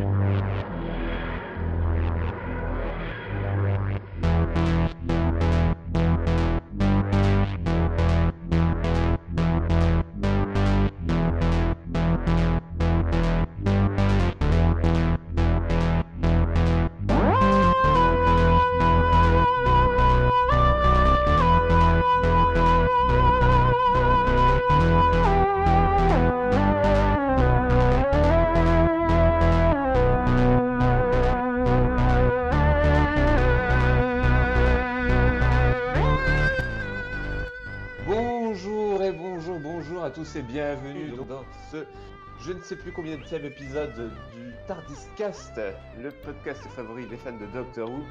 Yeah. Tous et bienvenue dans ce je ne sais plus combien de épisode du Tardiscast, le podcast favori des fans de Doctor Who,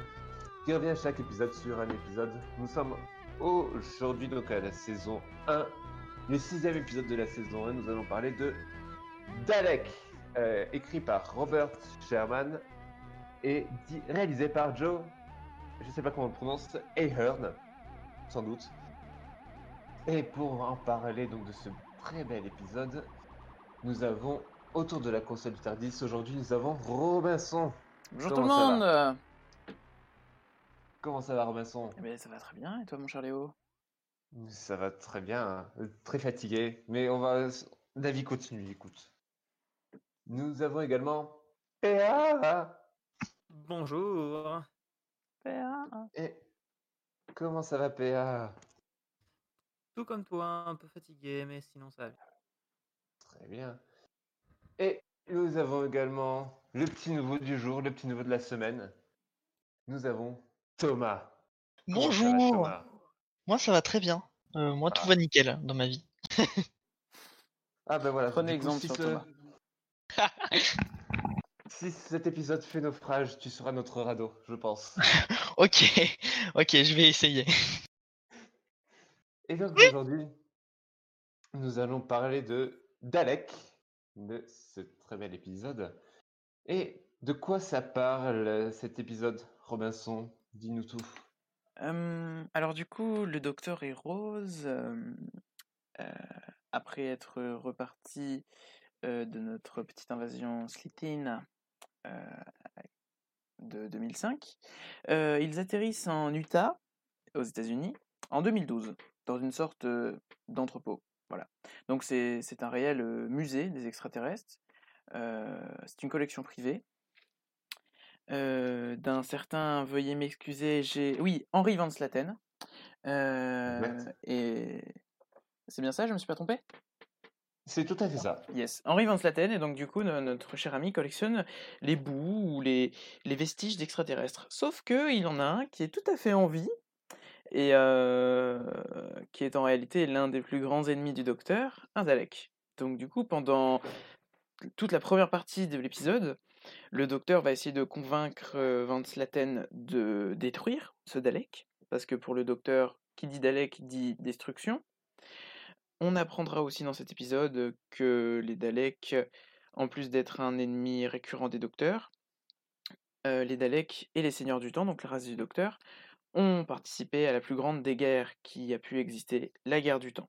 qui revient chaque épisode sur un épisode. Nous sommes aujourd'hui donc à la saison 1, le sixième épisode de la saison 1. Nous allons parler de Dalek, euh, écrit par Robert Sherman et réalisé par Joe, je sais pas comment on le prononce, Ahern, sans doute. Et pour en parler donc de ce très bel épisode, nous avons autour de la console du Tardis aujourd'hui nous avons Robinson. Bonjour Comment tout le monde Comment ça va Robinson? Eh ben, ça va très bien, et toi mon cher Léo? Ça va très bien, hein. très fatigué, mais on va la vie continue, écoute. Nous avons également PA. Bonjour. Et comment ça va PA Tout comme toi, un peu fatigué, mais sinon ça va. bien. Très bien. Et nous avons également le petit nouveau du jour, le petit nouveau de la semaine. Nous avons Thomas. Comment ça va, Bonjour Thomas? Moi ça va très bien. Euh, moi tout va nickel dans ma vie. Ah ben voilà. Prenez exemple sur Thomas. Si cet épisode fait naufrage, tu seras notre radeau, je pense. ok, ok, je vais essayer. Et donc aujourd'hui, nous allons parler de Dalek, de ce très bel épisode. Et de quoi ça parle cet épisode, Robinson? Dis-nous tout. Alors du coup, le docteur et Rose, euh, euh, après être repartis euh, de notre petite invasion Slitin euh, de 2005, euh, ils atterrissent en Utah, aux États-Unis, en 2012, dans une sorte d'entrepôt. Voilà. Donc c'est un réel musée des extraterrestres. C'est une collection privée. d'un certain, veuillez m'excuser, j'ai... Oui, Henri Van Slaten. Et c'est bien ça, je me suis pas trompé? C'est tout à fait ça. Yes, Henri Van Slaten, et donc du coup, no- notre cher ami collectionne les bouts ou les, les vestiges d'extraterrestres. Sauf que il y en a un qui est tout à fait en vie, et qui est en réalité l'un des plus grands ennemis du Docteur, un Dalek. Donc du coup, pendant toute la première partie de l'épisode, le Docteur va essayer de convaincre Van Slaten de détruire ce Dalek, parce que pour le Docteur, qui dit Dalek dit destruction. On apprendra aussi dans cet épisode que les Daleks, en plus d'être un ennemi récurrent des Docteurs, les Daleks et les Seigneurs du Temps, donc la race du Docteur, ont participé à la plus grande des guerres qui a pu exister, la guerre du temps.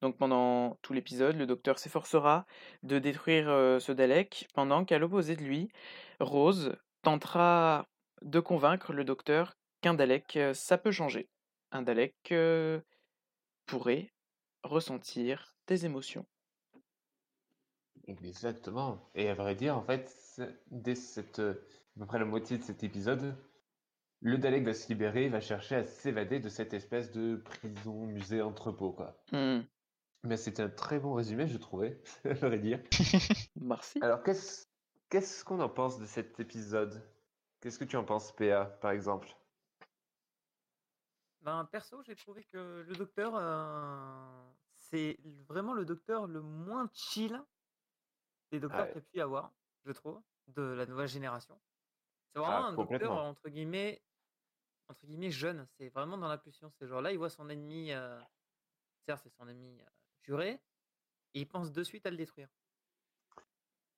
Donc pendant tout l'épisode, le Docteur s'efforcera de détruire ce Dalek, pendant qu'à l'opposé de lui, Rose tentera de convaincre le Docteur qu'un Dalek, ça peut changer. Un Dalek pourrait ressentir des émotions. Exactement. Et à vrai dire, en fait, dès à peu près la moitié de cet épisode, le Dalek va se libérer, va chercher à s'évader de cette espèce de prison, musée, entrepôt, quoi. Hmm, Mais c'était un très bon résumé, je trouvais, à vrai dire. Merci. Alors, qu'est-ce qu'est-ce qu'on en pense de cet épisode? Qu'est-ce que tu en penses, PA, par exemple? Ben, perso, j'ai trouvé que le docteur, euh, c'est vraiment le docteur le moins chill des docteurs Ouais. qu'il y a pu y avoir, je trouve, de la nouvelle génération. C'est Ah, vraiment un docteur, entre guillemets, entre guillemets, jeune. C'est vraiment dans l'impulsion. C'est genre là, il voit son ennemi, euh, certes, c'est son ennemi euh, juré, et il pense de suite à le détruire.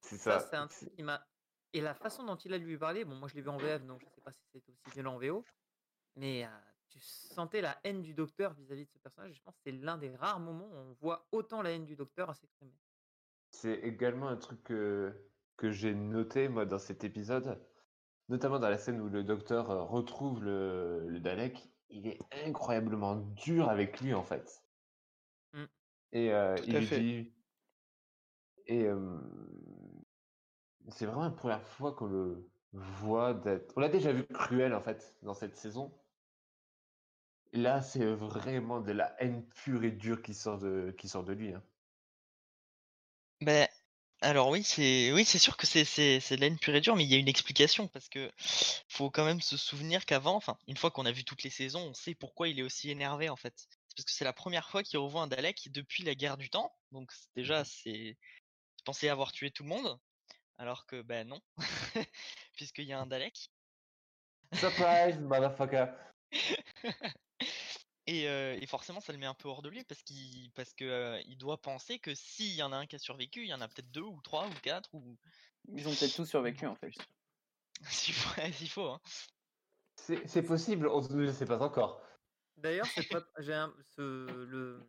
C'est Ça, ça. c'est un truc qui m'a. Et la façon dont il a lui parlé, bon, moi je l'ai vu en VF, donc je sais pas si c'était aussi violent en VO, mais euh, tu sentais la haine du docteur vis-à-vis de ce personnage. Je pense que c'est l'un des rares moments où on voit autant la haine du docteur à s'exprimer. C'est également un truc que que j'ai noté, moi, dans cet épisode, notamment dans la scène où le docteur euh, retrouve le, le Dalek, il est incroyablement dur avec lui, en fait. Mm. Et euh, il lui fait. dit. Et euh, c'est vraiment la première fois qu'on le voit d'être. On l'a déjà vu cruel, en fait, dans cette saison. Là, c'est vraiment de la haine pure et dure qui sort de, qui sort de lui. hein. Ben, alors oui, c'est oui, c'est sûr que c'est c'est c'est de la haine pure et dure, mais il y a une explication parce que faut quand même se souvenir qu'avant, enfin, une fois qu'on a vu toutes les saisons, on sait pourquoi il est aussi énervé en fait. C'est parce que c'est la première fois qu'il revoit un Dalek depuis la guerre du temps, donc déjà c'est pensé avoir tué tout le monde, alors que ben non, puisqu'il y a un Dalek. Surprise, motherfucker! Et, euh, et forcément, ça le met un peu hors de lui parce qu'il parce que euh, il doit penser que s'il y en a un qui a survécu, il y en a peut-être deux ou trois ou quatre ou Ils ont peut-être tous survécu en fait. s'il faut, s'il faut, hein. C'est c'est possible, on ne le sait pas encore. D'ailleurs, c'est pas- j'ai un- ce- le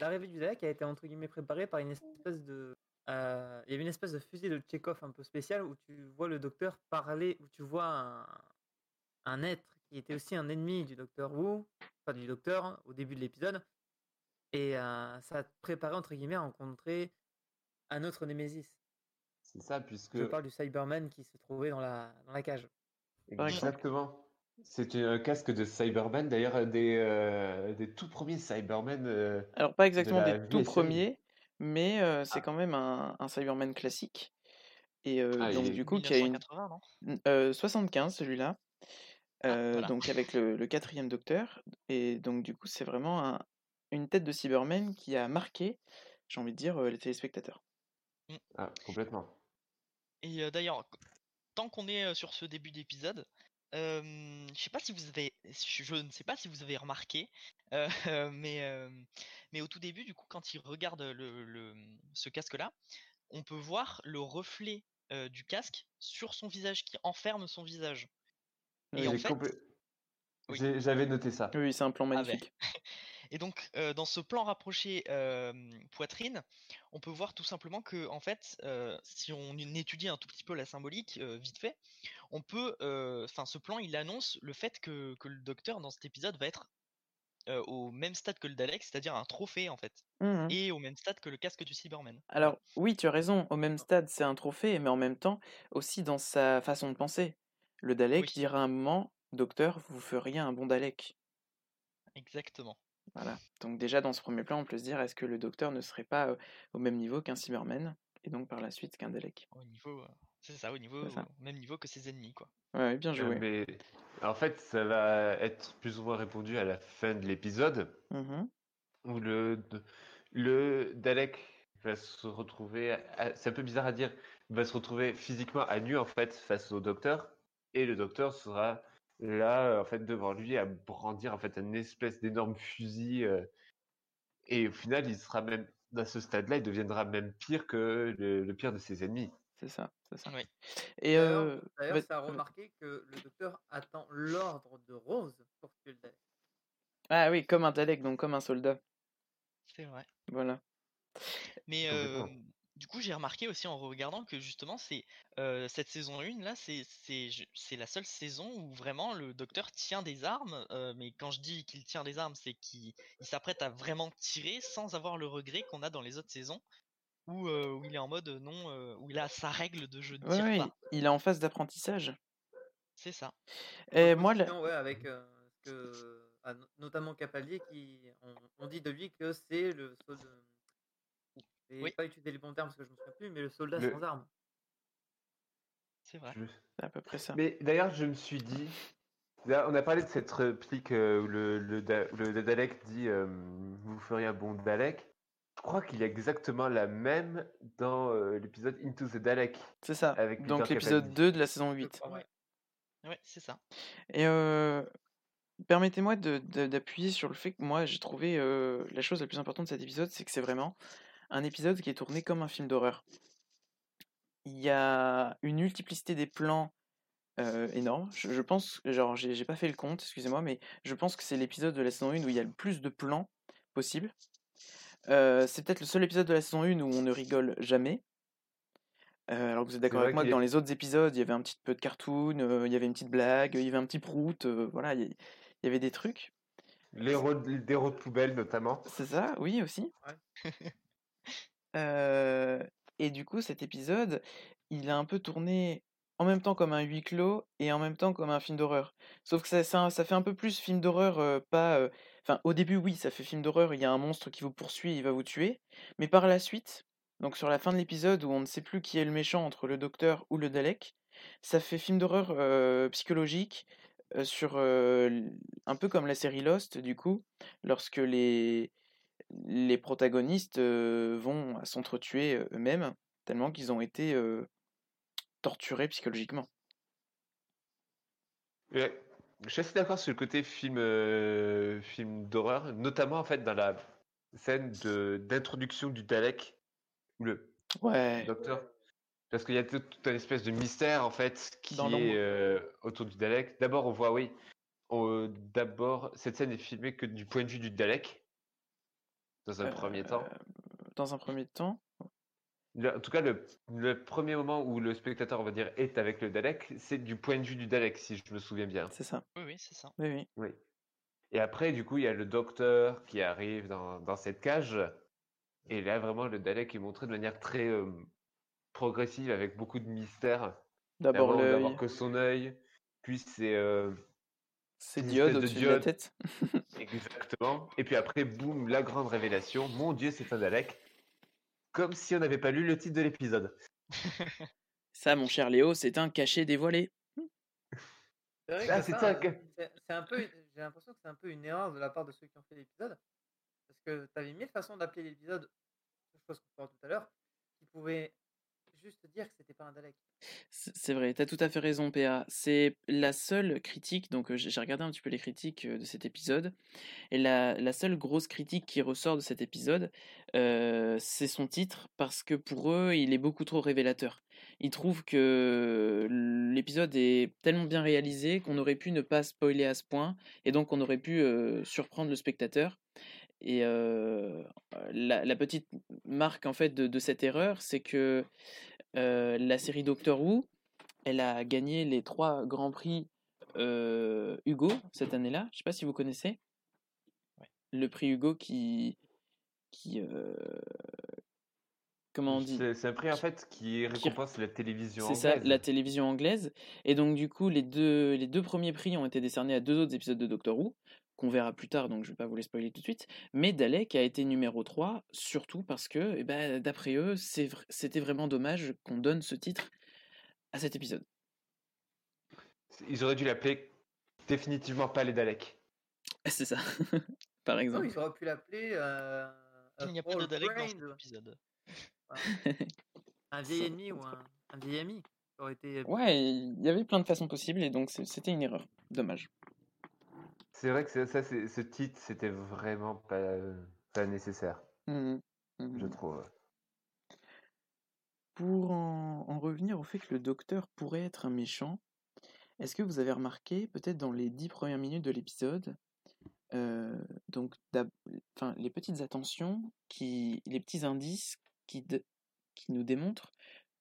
l'arrivée du Dalek a été entre guillemets préparée par une espèce de euh, il y avait une espèce de fusil de Tchekhov un peu spécial où tu vois le docteur parler, où tu vois un, un être qui était aussi un ennemi du docteur Wu, enfin du docteur hein, au début de l'épisode, et euh, ça a préparé entre guillemets à rencontrer un autre Némésis. C'est ça, puisque. Je parle du Cyberman qui se trouvait dans la dans la cage. Exactement. C'est un casque de Cyberman, d'ailleurs, des, euh, des tout premiers Cybermen. euh, Alors pas exactement des tout premiers, mais euh, c'est Ah. quand même un, un Cyberman classique. Et euh, Ah, il donc du coup qui a une 1980, non? N- euh, 75 celui-là. Ah, Euh, voilà. donc avec le, le quatrième docteur. Et donc du coup c'est vraiment un- une tête de Cyberman qui a marqué, j'ai envie de dire, euh, les téléspectateurs. Ah, complètement. Et euh, d'ailleurs, tant qu'on est sur ce début d'épisode, euh, je sais pas si vous avez, je ne sais pas si vous avez remarqué, euh, mais euh, mais au tout début, du coup, quand il regarde le, le- ce casque-là, on peut voir le reflet euh, du casque sur son visage qui enferme son visage. Et en fait, Oui. J'avais noté ça. Oui, c'est un plan Ah ben. magnifique. Et donc, euh, dans ce plan rapproché euh, poitrine, on peut voir tout simplement que, en fait, euh, si on étudie un tout petit peu la symbolique, euh, vite fait, on peut, euh, enfin, ce plan, il annonce le fait que, que le docteur dans cet épisode va être euh, au même stade que le Dalek, c'est-à-dire un trophée en fait, Mhm. et au même stade que le casque du Cyberman. Alors oui, tu as raison, au même stade c'est un trophée, mais en même temps aussi dans sa façon de penser. Le Dalek Oui. dira à un moment, docteur, vous feriez un bon Dalek. Exactement. Voilà. Donc déjà dans ce premier plan, on peut se dire, est-ce que le docteur ne serait pas euh, au même niveau qu'un Cyberman, et donc par la suite qu'un Dalek? Au niveau, euh, c'est ça, au niveau, C'est ça. au même niveau que ses ennemis, quoi. Ouais, bien Euh, joué. mais en fait, ça va être plus ou moins répondu à la fin de l'épisode, Mhm. où le, le Dalek va se retrouver, c'est un peu bizarre à dire, il va se retrouver physiquement à nu en fait face au docteur, et le docteur sera là en fait devant lui à brandir en fait une espèce d'énorme fusil, euh, et au final, il sera même à ce stade-là, il deviendra même pire que le, le pire de ses ennemis. C'est ça, c'est ça. Oui. Et D'ailleurs, euh, va- ça a remarqué que le docteur attend l'ordre de Rose pour tuer le Dalek. Ah oui, comme un Dalek, donc comme un soldat. C'est vrai. Voilà. Mais euh. Du coup, j'ai remarqué aussi en regardant que justement, c'est euh, cette saison 1 là, c'est c'est je- c'est la seule saison où vraiment le docteur tient des armes. euh, mais quand je dis qu'il tient des armes, c'est qu'il il s'apprête à vraiment tirer sans avoir le regret qu'on a dans les autres saisons où, euh, où il est en mode non, euh, où il a sa règle de je ne Ouais, pas. il est en phase d'apprentissage. C'est ça. Et moi, Opposition, ouais, avec euh, que, ah, no- notamment Capaldi, qui on, on dit de lui que c'est le. Je vais Oui. pas utiliser les bons termes parce que je me souviens plus, mais le soldat Le- sans armes. C'est vrai. Je- c'est à peu près ça. Mais d'ailleurs, je me suis dit, là, on a parlé de cette réplique euh, où le, le, Da- le Dalek dit euh, Vous feriez un bon Dalek. Je crois qu'il y a exactement la même dans euh, l'épisode Into the Dalek. C'est ça. avec Donc l'épisode Capaldi. 2 de la saison Je 8. crois, ouais. Ouais, c'est ça. Et euh, permettez-moi de- de- d'appuyer sur le fait que moi j'ai trouvé euh, la chose la plus importante de cet épisode, c'est que c'est vraiment un épisode qui est tourné comme un film d'horreur. Il y a une multiplicité des plans euh, énorme. Je, je pense, genre j'ai pas fait le compte, excusez-moi, mais je pense que c'est l'épisode de la saison 1 où il y a le plus de plans possible. Euh, c'est peut-être le seul épisode de la saison 1 où on ne rigole jamais. Euh, alors vous êtes d'accord avec moi que dans les autres épisodes, il y avait un petit peu de cartoon, euh, il y avait une petite blague, il y avait un petit prout, euh, voilà, il y, avait des trucs. Les de- des héros de poubelle, notamment. C'est ça, oui aussi. Ouais. Et du coup, cet épisode, il a un peu tourné en même temps comme un huis clos et en même temps comme un film d'horreur. Sauf que ça, ça, fait un peu plus film d'horreur, pas. au début, oui, ça fait film d'horreur, il y a un monstre qui vous poursuit, il va vous tuer. Mais par la suite, donc sur la fin de l'épisode où on ne sait plus qui est le méchant entre le docteur ou le Dalek, ça fait film d'horreur psychologique. sur un peu comme la série Lost du coup lorsque les les protagonistes vont s'entretuer eux-mêmes, tellement qu'ils ont été torturés psychologiquement. Ouais. Je suis assez d'accord sur le côté film, euh, film d'horreur, notamment en fait dans la scène de d'introduction du Dalek, le Ouais, docteur. Parce qu'il y a tout, tout un espèce de mystère en fait qui Dans est euh, autour du Dalek. D'abord, on voit, oui, d'abord, cette scène est filmée que du point de vue du Dalek, dans un premier temps. euh, dans un premier temps. Le- en tout cas, le, le premier moment où le spectateur, on va dire, est avec le Dalek, c'est du point de vue du Dalek, si je me souviens bien. C'est ça. Oui, oui, c'est ça. Oui, oui. Oui. Et après, du coup, il y a le docteur qui arrive dans, dans cette cage. Et là, vraiment, le Dalek est montré de manière très euh, progressive, avec beaucoup de mystère. D'abord D'abord, que son œil, puis c'est euh, ces une diodes de au-dessus de la diode. tête. exactement. Et puis après, boum, la grande révélation. Mon Dieu, c'est un Dalek. Comme si on n'avait pas lu le titre de l'épisode. Ça, mon cher Léo, c'est un cachet dévoilé. C'est vrai Ah, c'est c'est c'est un peu, j'ai l'impression que c'est un peu une erreur de la part de ceux qui ont fait l'épisode, parce que tu avais mille façons d'appeler l'épisode, chose qu'on fera tout à l'heure, qui pouvaient C'est vrai, t'as tout à fait raison, PA. C'est la seule critique, donc j'ai regardé un petit peu les critiques de cet épisode, et la, la seule grosse critique qui ressort de cet épisode, c'est son titre, parce que pour eux, il est beaucoup trop révélateur. Ils trouvent que l'épisode est tellement bien réalisé qu'on aurait pu ne pas spoiler à ce point, et donc on aurait pu surprendre le spectateur. Et la, petite marque en fait de cette erreur, c'est que euh, la série Doctor Who, elle a gagné les trois grands prix euh, Hugo cette année-là. Je sais pas si vous connaissez. Le prix Hugo qui, qui euh, comment on dit? C'est un prix en fait qui récompense la télévision C'est ça, anglaise. la télévision anglaise. Et donc, du coup, les deux, les deux premiers prix ont été décernés à deux autres épisodes de Doctor Who, qu'on verra plus tard, donc je vais pas vous les spoiler tout de suite. Mais Dalek a été numéro 3, surtout parce que, eh ben, d'après eux, c'était vraiment dommage qu'on donne ce titre à cet épisode. Ils auraient dû l'appeler définitivement pas les Daleks. C'est ça, par exemple. ils auraient pu l'appeler euh, Il n'y a pas de Paul Dalek dans cet épisode. un vieil ennemi ou un, un vieil ami. Été Ouais, il y avait plein de façons possibles, et donc c'était une erreur. Dommage. C'est vrai que ça, ce titre, c'était vraiment pas, pas nécessaire, Mhm. Mhm. je trouve. Pour en, en revenir au fait que le docteur pourrait être un méchant, est-ce que vous avez remarqué, peut-être dans les dix premières minutes de l'épisode, euh, donc enfin, les petites attentions, qui, les petits indices qui nous démontrent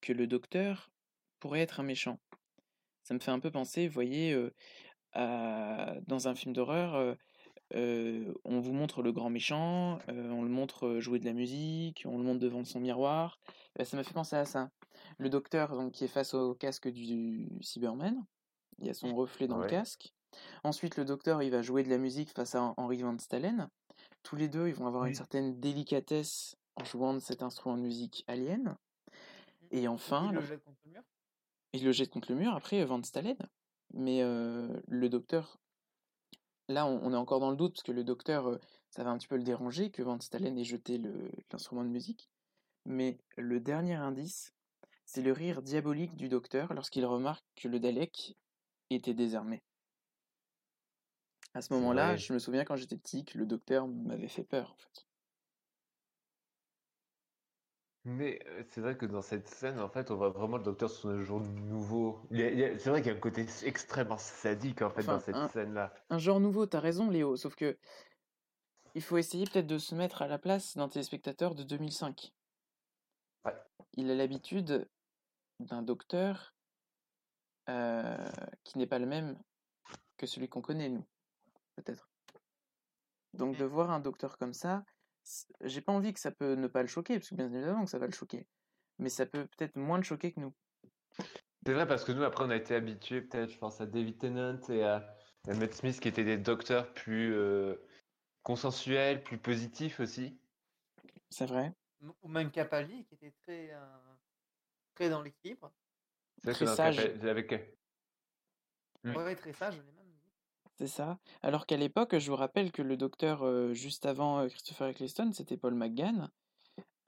que le docteur pourrait être un méchant? Ça me fait un peu penser, vous voyez, euh, à- dans un film d'horreur, euh, on vous montre le grand méchant, euh, on le montre jouer de la musique, on le montre devant son miroir. Euh, ça m'a fait penser à ça. Le docteur donc, qui est face au casque du Cyberman, il y a son reflet dans le casque. Ensuite, le docteur, il va jouer de la musique face à Henry Van Stalen. Tous les deux, ils vont avoir une certaine délicatesse en jouant de cet instrument de musique alien. Et enfin, il la- le jette contre le mur? il le jette contre le mur, après Van Stalen. Mais le docteur, là on, on est encore dans le doute, parce que le docteur, ça va un petit peu le déranger que Van Stalen ait jeté l'instrument de musique. Mais le dernier indice, c'est le rire diabolique du docteur lorsqu'il remarque que le Dalek était désarmé. À ce moment-là, je me souviens quand j'étais petit que le docteur m'avait fait peur. En fait. Mais euh, c'est vrai que dans cette scène, en fait, on voit vraiment le docteur sous un jour nouveau. Il y a- il y a- C'est vrai qu'il y a un côté extrêmement sadique, en fait, Enfin, dans cette un- scène-là. Un genre nouveau, t'as raison Léo, sauf que il faut essayer peut-être de se mettre à la place d'un téléspectateur de 2005. Ouais. Il a l'habitude d'un docteur euh, qui n'est pas le même que celui qu'on connaît, nous, peut-être. Donc de voir un docteur comme ça, j'ai pas envie que ça peut ne pas le choquer, parce que bien évidemment que ça va le choquer. Mais ça peut peut-être moins le choquer que nous. C'est vrai parce que nous, après, on a été habitués, peut-être, je pense à David Tennant et à, à Matt Smith, qui étaient des docteurs plus euh, consensuels, plus positifs aussi. C'est vrai. Ou même Capaldi, qui était très, euh, très dans l'équilibre. C'est vrai Très sage. Avec Mm. Ouais, très sage, je l'ai même dit. C'est ça. Alors qu'à l'époque, je vous rappelle que le docteur euh, juste avant euh, Christopher Eccleston, c'était Paul McGann,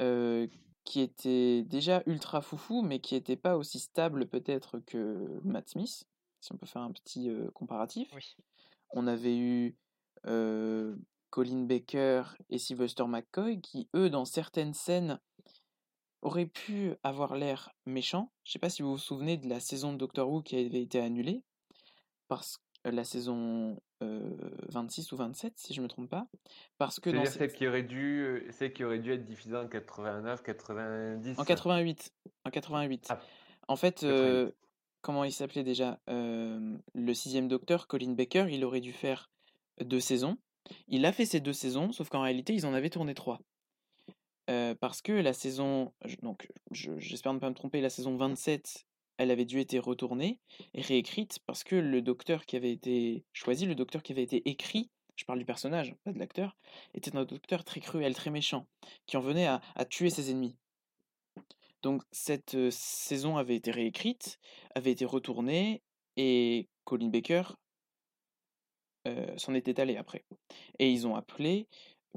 euh, qui était déjà ultra foufou, mais qui n'était pas aussi stable peut-être que Matt Smith, si on peut faire un petit comparatif. Oui. On avait eu Colin Baker et Sylvester McCoy, qui eux, dans certaines scènes, auraient pu avoir l'air méchants. Je sais pas si vous vous souvenez de la saison de Doctor Who qui avait été annulée, parce que la saison euh, 26 ou 27, si je me trompe pas, parce que C'est-à-dire celle qui aurait dû, euh, celle qui aurait dû être diffusée en 89, 90. En 88. En 88. Ah, En fait, 88. euh, comment il s'appelait déjà Euh, Le sixième docteur, Colin Baker, il aurait dû faire deux saisons. Il a fait ces deux saisons, sauf qu'en réalité, ils en avaient tourné trois. Euh, parce que la saison, donc je- j'espère ne pas me tromper, la saison 27, elle avait dû être retournée et réécrite parce que le docteur qui avait été choisi, le docteur qui avait été écrit, je parle du personnage, pas de l'acteur, était un docteur très cruel, très méchant, qui en venait à, tuer ses ennemis. Donc cette saison avait été réécrite, avait été retournée et Colin Baker s'en était allé après. Et ils ont appelé,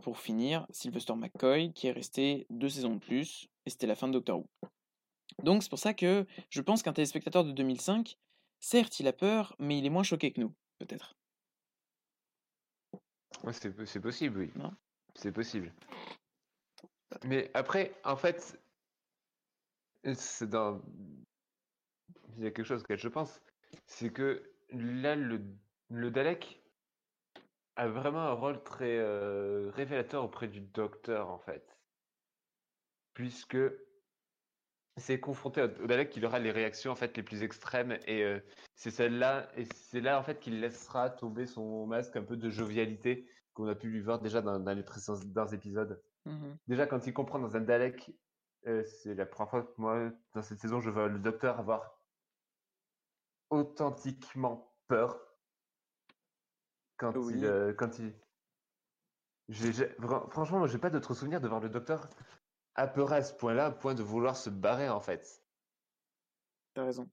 pour finir, Sylvester McCoy, qui est resté deux saisons de plus, et c'était la fin de Doctor Who. Donc c'est pour ça que je pense qu'un téléspectateur de 2005, certes il a peur, mais il est moins choqué que nous, peut-être. Ouais, c'est po- c'est possible, oui. C'est possible. Mais après, en fait, c'est dans... il y a quelque chose que je pense, c'est que là, le, le Dalek a vraiment un rôle très euh, révélateur auprès du docteur, en fait. Puisque c'est confronté au Dalek qu'il aura les réactions en fait les plus extrêmes et euh, c'est celle-là et c'est là en fait qu'il laissera tomber son masque un peu de jovialité qu'on a pu lui voir déjà dans, dans les précédents épisodes. Mhm. Déjà quand il comprend dans un Dalek, euh, c'est la première fois que moi dans cette saison je vois le docteur avoir authentiquement peur quand Oui. il euh, quand il franchement moi j'ai pas d'autre souvenir de voir le docteur apeuré à ce point-là, au point de vouloir se barrer en fait. T'as raison.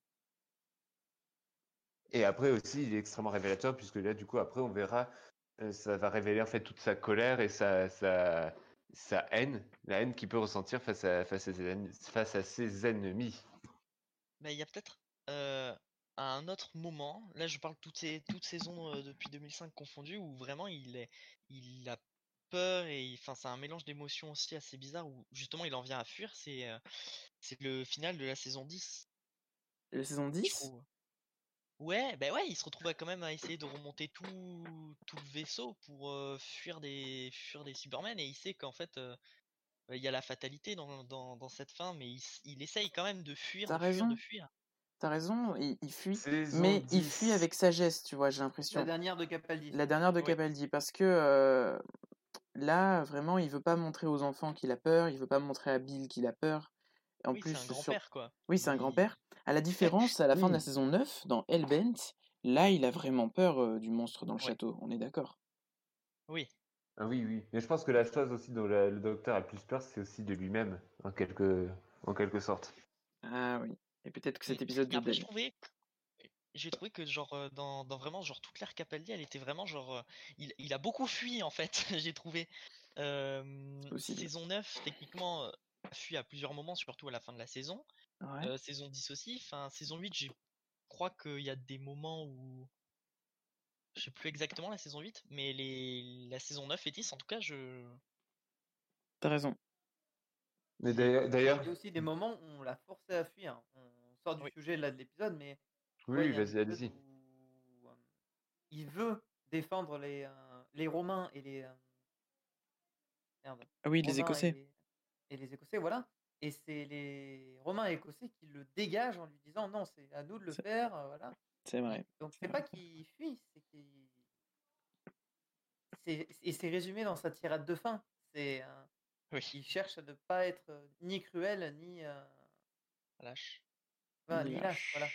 Et après aussi, il est extrêmement révélateur, puisque là, du coup, après, on verra, euh, ça va révéler en fait toute sa colère et sa, sa, sa haine, la haine qu'il peut ressentir face à, face à, ses, ennemis- face à ses ennemis. Mais il y a peut-être euh, un autre moment, là je parle toutes ces toutes saisons euh, depuis 2005 confondues, où vraiment il est, il a peur et il- enfin c'est un mélange d'émotions aussi assez bizarre où justement il en vient à fuir. C'est euh, c'est le final de la saison 10, Et la saison je 10 trouve. Ouais, ben ouais, il se retrouve quand même à essayer de remonter tout, tout le vaisseau pour euh, fuir des fuir des Cybermen et il sait qu'en fait euh, il y a la fatalité dans, dans, dans cette fin, mais il, essaye quand même de fuir, T'as de fuir, de raison. fuir. T'as raison, il, il fuit, Saison mais il fuit 10. avec sagesse, tu vois, j'ai La l'impression. dernière de Capaldi. La dernière de Ouais. Capaldi, parce que euh, là, vraiment, il veut pas montrer aux enfants qu'il a peur, il veut pas montrer à Bill qu'il a peur. Et en Oui, plus, c'est un sur- grand-père quoi. Oui, c'est un grand-père. À la différence, à la fin de la saison 9, dans Hellbent, là, il a vraiment peur euh, du monstre dans le Ouais. château, on est d'accord. Oui, Ah oui, oui. Mais je pense que la chose aussi dont la- le docteur a le plus peur, c'est aussi de lui-même, en quelque, en quelque sorte. Ah oui. Et peut-être que cet épisode après, je trouvais, j'ai trouvé que genre euh, dans, dans vraiment genre toute l'ère Capaldi, elle était vraiment genre, euh, il, il a beaucoup fui en fait. j'ai trouvé. Euh, saison 9 techniquement fuit à plusieurs moments, surtout à la fin de la saison. Ouais. Euh, saison 10 aussi. Enfin, saison 8, je crois qu'il y a des moments où je sais plus exactement la saison 8, mais les la saison 9 et 10 en tout cas, je T'as raison. Mais d'ailleurs, d'ailleurs- Il y a aussi des moments où on l'a forcé à fuir. On sort du Oui. sujet là de l'épisode, mais oui, vas-y, allez-y. euh, il veut défendre les, euh, les Romains et les euh, merde, Ah oui, les Romains Écossais. et les, et les Écossais, voilà. et c'est les Romains écossais qui le dégagent en lui disant non, c'est à nous de le C'est- faire, euh, voilà. C'est vrai. Donc C'est pas qu'il fuit, c'est qu'il c'est et c'est résumé dans sa tirade de fin. C'est Oui, il cherche à ne pas être euh, ni cruel ni euh, lâche. voilà, ni lâche, voilà.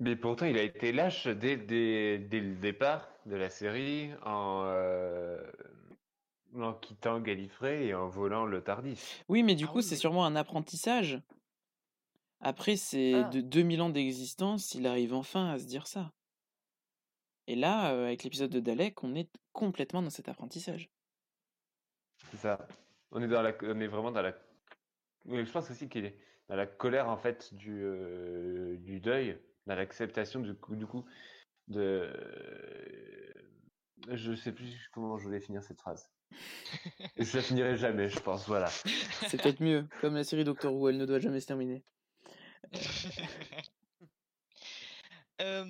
Mais pourtant, il a été lâche dès, dès, dès le départ de la série en, euh, en quittant Gallifrey et en volant le Tardis. Oui, mais du Ah coup, oui, c'est mais- sûrement un apprentissage. Après, c'est Ah. de 2000 ans d'existence, il arrive enfin à se dire ça. Et là, euh, avec l'épisode de Dalek, on est complètement dans cet apprentissage. C'est ça. On est, dans la, on est vraiment dans la. Oui, je pense aussi qu'il est dans la colère en fait du, euh, du deuil, dans l'acceptation du coup, du coup de. Je sais plus comment je voulais finir cette phrase. je la finirai jamais, je pense. Voilà. C'est peut-être mieux, comme la série Doctor Who, elle ne doit jamais se terminer. Euh,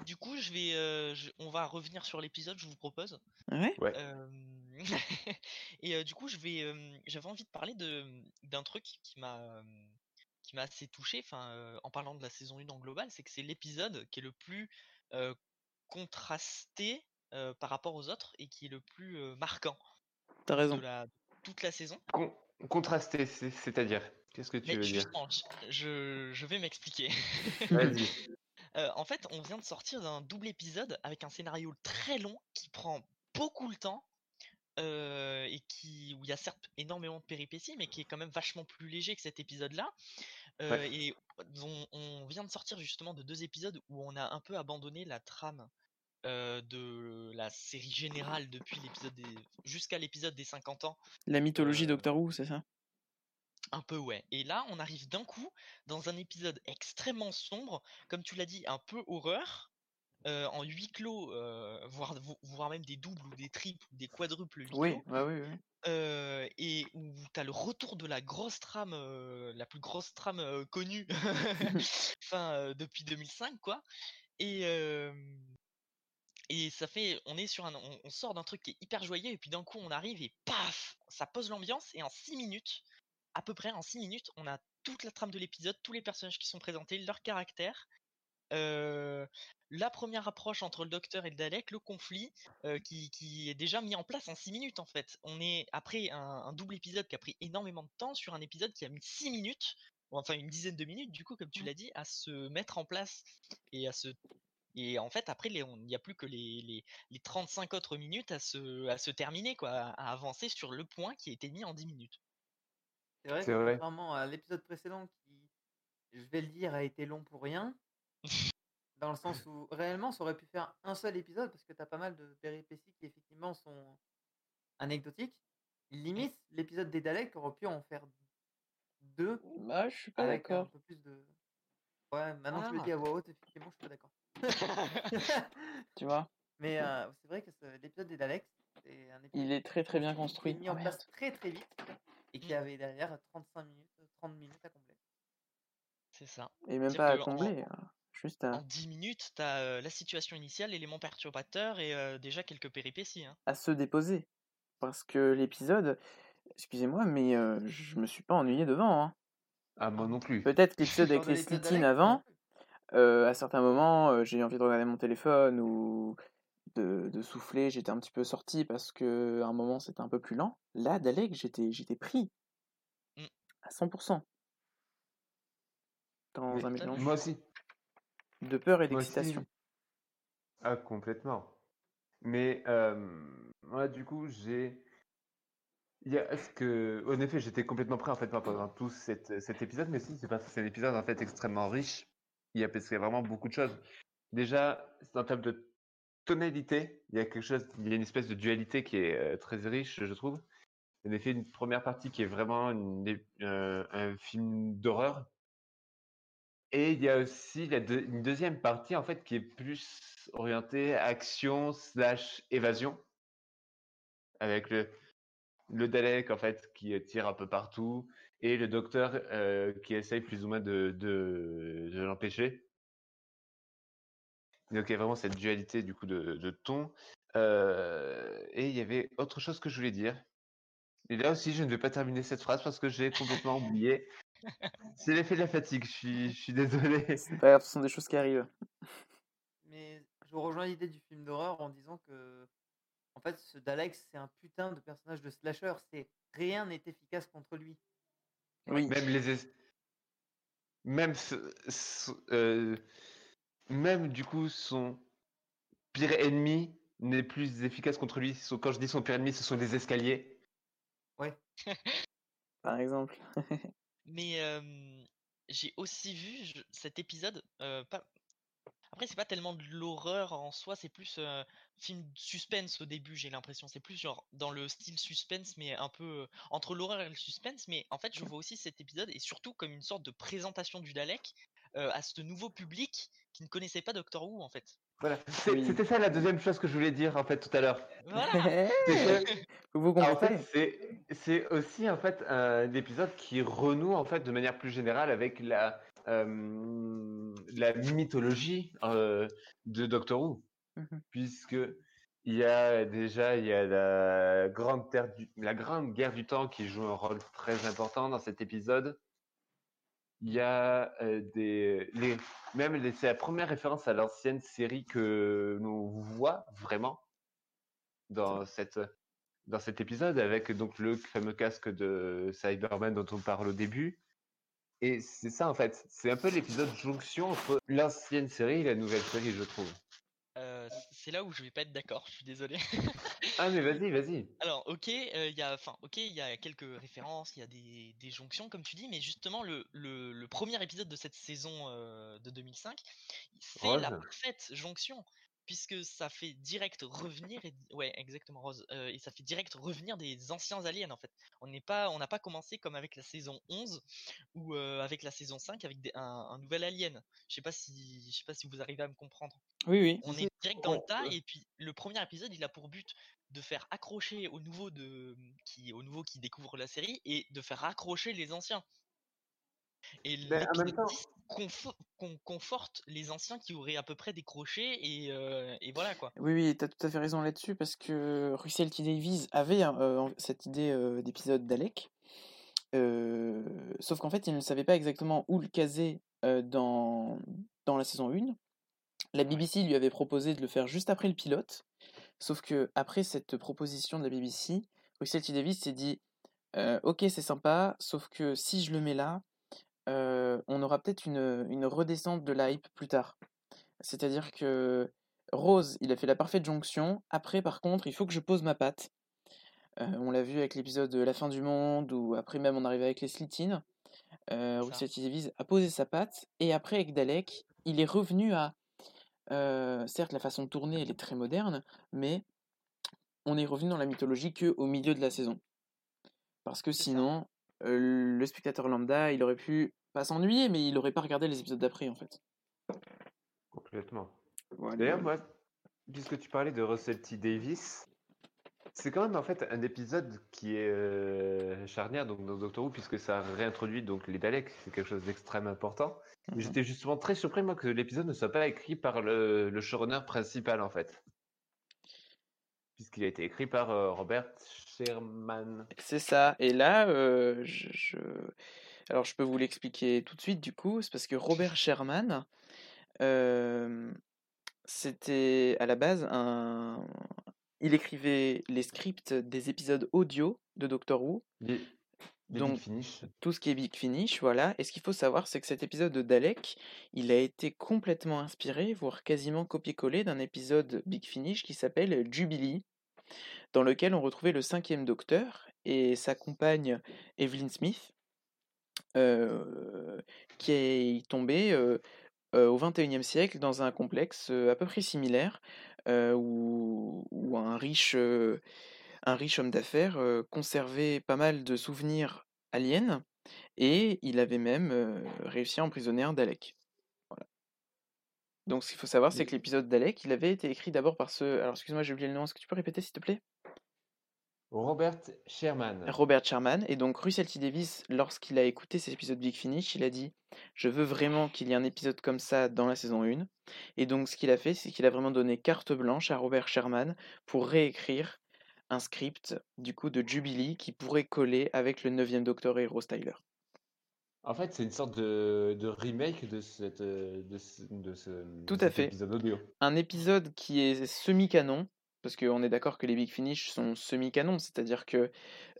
du coup, je vais, euh, je- on va revenir sur l'épisode, je vous propose. Ouais. Euh, et euh, du coup, je vais, euh, j'avais envie de parler de d'un truc qui m'a, euh, qui m'a assez touché. Enfin, euh, en parlant de la saison 1 en global, c'est que c'est l'épisode qui est le plus euh, contrasté euh, par rapport aux autres et qui est le plus euh, marquant T'as raison. de la toute la saison. Con- contrasté, c'est- c'est-à-dire Qu'est-ce que tu Mais veux dire? je, je vais m'expliquer. Vas-y. Euh, en fait, on vient de sortir d'un double épisode avec un scénario très long qui prend beaucoup le temps euh, et qui où il y a certes énormément de péripéties, mais qui est quand même vachement plus léger que cet épisode-là. Euh, Ouais. Et on, on vient de sortir justement de deux épisodes où on a un peu abandonné la trame euh, de la série générale depuis l'épisode des jusqu'à l'épisode des 50 ans La mythologie Euh, Doctor Who, c'est ça? Un peu ouais. Et là, on arrive d'un coup dans un épisode extrêmement sombre, comme tu l'as dit, un peu horreur, euh, en huis clos, euh, voire, vo- voire même des doubles ou des triples ou des quadruples huis Oui, clos, bah oui, oui. euh, et où tu as le retour de la grosse trame, la plus grosse trame connue, enfin depuis 2005 quoi. Et et ça fait, on est sur un, on, on sort d'un truc qui est hyper joyeux et puis d'un coup on arrive et paf, ça pose l'ambiance et en 6 minutes, à peu près en 6 minutes, on a toute la trame de l'épisode, tous les personnages qui sont présentés, leur caractère, euh, la première approche entre le docteur et le Dalek, le conflit euh, qui, qui est déjà mis en place en 6 minutes en fait. On est après un, un double épisode qui a pris énormément de temps sur un épisode qui a mis 6 minutes, ou enfin une dizaine de minutes du coup comme tu l'as dit, à se mettre en place et à se et en fait, après, les- on- il n'y a plus que les, les, les 35 autres minutes à se, à se terminer, quoi, à, avancer sur le point qui a été mis en 10 minutes. C'est vrai C'est que vrai. contrairement à l'épisode précédent qui, je vais le dire, a été long pour rien, dans le sens où réellement ça aurait pu faire un seul épisode parce que tu as pas mal de péripéties qui effectivement sont anecdotiques. Limite, l'épisode des Daleks aurait pu en faire deux Bah, je suis pas avec un d'accord. peu plus de. Ouais, maintenant que je le Ah. dis à voix haute, effectivement, je suis pas d'accord. Tu vois? Mais euh, c'est vrai que l'épisode des Daleks, c'est un épisode Il est très très bien construit. mis Oh, en merde. place très très vite et qui Mm. avait derrière 35 minutes, 30 minutes à combler. C'est ça. Et même pas à en- combler. hein. Juste à, En 10 minutes, tu as la situation initiale, l'élément perturbateur et euh, déjà quelques péripéties. hein. à se déposer. Parce que l'épisode, excusez-moi, mais euh, je me suis pas ennuyé devant. hein. Ah, moi non plus. Peut-être l'épisode avec les slitines avant, euh, à certains moments, euh, j'ai eu envie de regarder mon téléphone ou de, de souffler. J'étais un petit peu sorti parce que à un moment c'était un peu plus lent. Là, Dalek, j'étais j'étais pris Mm. à 100% dans Mais un mélange moi aussi. De peur et d'excitation. Ah, complètement. Mais euh, moi, du coup, j'ai. Il y a ce que, en effet, j'étais complètement prêt en fait pendant tout cet, cet épisode, mais si c'est parce que c'est un épisode en fait extrêmement riche. Il y a parce qu'il y a vraiment beaucoup de choses. Déjà, c'est en termes de tonalité, il y a quelque chose, il y a une espèce de dualité qui est euh, très riche, je trouve. En effet, une première partie qui est vraiment une euh, un film d'horreur. Et il y a aussi une deuxième partie en fait qui est plus orientée action slash évasion, avec le, le Dalek en fait qui tire un peu partout et le docteur euh, qui essaye plus ou moins de, l'empêcher. Donc il y a vraiment cette dualité du coup de, de ton. Euh, et il y avait autre chose que je voulais dire. Et là aussi, je ne vais pas terminer cette phrase parce que j'ai complètement oublié. C'est l'effet de la fatigue, je suis, je suis désolé. C'est pas grave, ce sont des choses qui arrivent. Mais je rejoins l'idée du film d'horreur en disant que, en fait, ce Dalek, c'est un putain de personnage de slasher. C'est rien n'est efficace contre lui. Oui. Même les. es- Même, ce- ce- euh, même du coup, son pire ennemi n'est plus efficace contre lui. Quand je dis son pire ennemi, ce sont les escaliers. Par exemple. Mais euh, j'ai aussi vu je- cet épisode. euh, pas... Après, c'est pas tellement de l'horreur en soi, c'est plus euh, film suspense au début, j'ai l'impression. C'est plus genre dans le style suspense, mais un peu entre l'horreur et le suspense. Mais en fait, je vois aussi cet épisode et surtout comme une sorte de présentation du Dalek à ce nouveau public qui ne connaissait pas Doctor Who en fait. Voilà. C'est- Oui. C'était ça la deuxième chose que je voulais dire en fait tout à l'heure. Voilà. Vous Ah, en comprenez fait, c'est c'est aussi en fait un épisode qui renoue en fait de manière plus générale avec la euh, la mythologie euh, de Doctor Who, Mhm. puisque il y a déjà il y a la grande terre du, la grande guerre du temps qui joue un rôle très important dans cet épisode. Il y a euh, des les même les- c'est la première référence à l'ancienne série que l'on voit vraiment dans cette dans cet épisode avec donc le fameux casque de Cyberman dont on parle au début. Et c'est ça en fait, c'est un peu l'épisode jonction entre l'ancienne série et la nouvelle série, je trouve. C'est là où je vais pas être d'accord, je suis désolé. Ah mais vas-y, vas-y. Alors, ok, euh, il y a, enfin, ok, il y a quelques références, il y a des, des jonctions, comme tu dis, mais justement, le, le, le premier épisode de cette saison euh, de 2005, c'est la parfaite jonction, puisque ça fait direct revenir, et, ouais, exactement, Rose, euh, et ça fait direct revenir des anciens aliens, en fait. On n'est pas, on n'a pas commencé comme avec la saison 11 ou euh, avec la saison 5 avec des- un, un nouvel alien. Je sais pas si, je sais pas si vous arrivez à me comprendre. Oui, oui. On est direct dans le tas et puis le premier épisode il a pour but de faire accrocher au nouveau de qui au nouveau qui découvre la série et de faire accrocher les anciens. Et Ben, en même temps- 10 confo- con- conforte les anciens qui auraient à peu près décroché et, euh, et voilà quoi. Oui, oui, t'as tout à fait raison là-dessus parce que Russell T Davies avait euh, cette idée euh, d'épisode d'Alec, sauf qu'en fait, il ne savait pas exactement où le caser dans, dans la saison 1. La BBC lui avait proposé de le faire juste après le pilote, sauf que après cette proposition de la BBC, Russell T Davies s'est dit Ok, c'est sympa, sauf que si je le mets là, euh, on aura peut-être une, une redescente de la hype plus tard. C'est-à-dire que Rose, il a fait la parfaite jonction. Après, par contre, il faut que je pose ma patte. Euh, on l'a vu avec l'épisode de La fin du monde, ou après même on arrive avec les Slitines. Euh, T. Davies a posé sa patte, et après avec Dalek, il est revenu à... euh, certes, la façon de tourner, elle est très moderne, mais on est revenu dans la mythologie que au milieu de la saison. Parce que sinon, euh, le spectateur lambda, il aurait pu pas s'ennuyer, mais il aurait pas regardé les épisodes d'après, en fait. Complètement. Voilà. D'ailleurs, moi, puisque tu parlais de Russell T Davis, c'est quand même en fait un épisode qui est euh, charnière donc, dans Doctor Who, puisque ça réintroduit donc les Daleks, c'est quelque chose d'extrêmement important. Mhm. J'étais justement très surpris, moi, que l'épisode ne soit pas écrit par le, le showrunner principal, en fait. Puisqu'il a été écrit par euh, Robert Sherman. C'est ça. Et là, euh, je, je- alors je peux vous l'expliquer tout de suite du coup. C'est parce que Robert Sherman, euh, c'était à la base un. Il écrivait les scripts des épisodes audio de Doctor Who, Les, les Donc, Big Finish. tout ce qui est Big Finish, voilà. Et ce qu'il faut savoir, c'est que cet épisode de Dalek, il a été complètement inspiré, voire quasiment copié-collé d'un épisode Big Finish qui s'appelle Jubilee, dans lequel on retrouvait le cinquième docteur et sa compagne Evelyn Smith, qui est tombée au XXIe siècle dans un complexe à peu près similaire, où, un riche, homme d'affaires conservait pas mal de souvenirs aliens et il avait même réussi à emprisonner un Dalek. Donc ce qu'il faut savoir, c'est que l'épisode Dalek, il avait été écrit d'abord par ce... Alors excuse-moi, j'ai oublié le nom, est-ce que tu peux répéter s'il te plaît? Robert Sherman. Robert Sherman. Et donc Russell T Davis, lorsqu'il a écouté cet épisode Big Finish, il a dit Je veux vraiment qu'il y ait un épisode comme ça dans la saison 1. Et donc ce qu'il a fait, c'est qu'il a vraiment donné carte blanche à Robert Sherman pour réécrire un script du coup de Jubilee qui pourrait coller avec le 9e Docteur et Rose Tyler. En fait, c'est une sorte de, de remake de, cette, euh, de ce, de ce- Tout à cet fait. épisode audio. Un épisode qui est semi-canon, parce qu'on est d'accord que les Big Finish sont semi-canons, c'est-à-dire que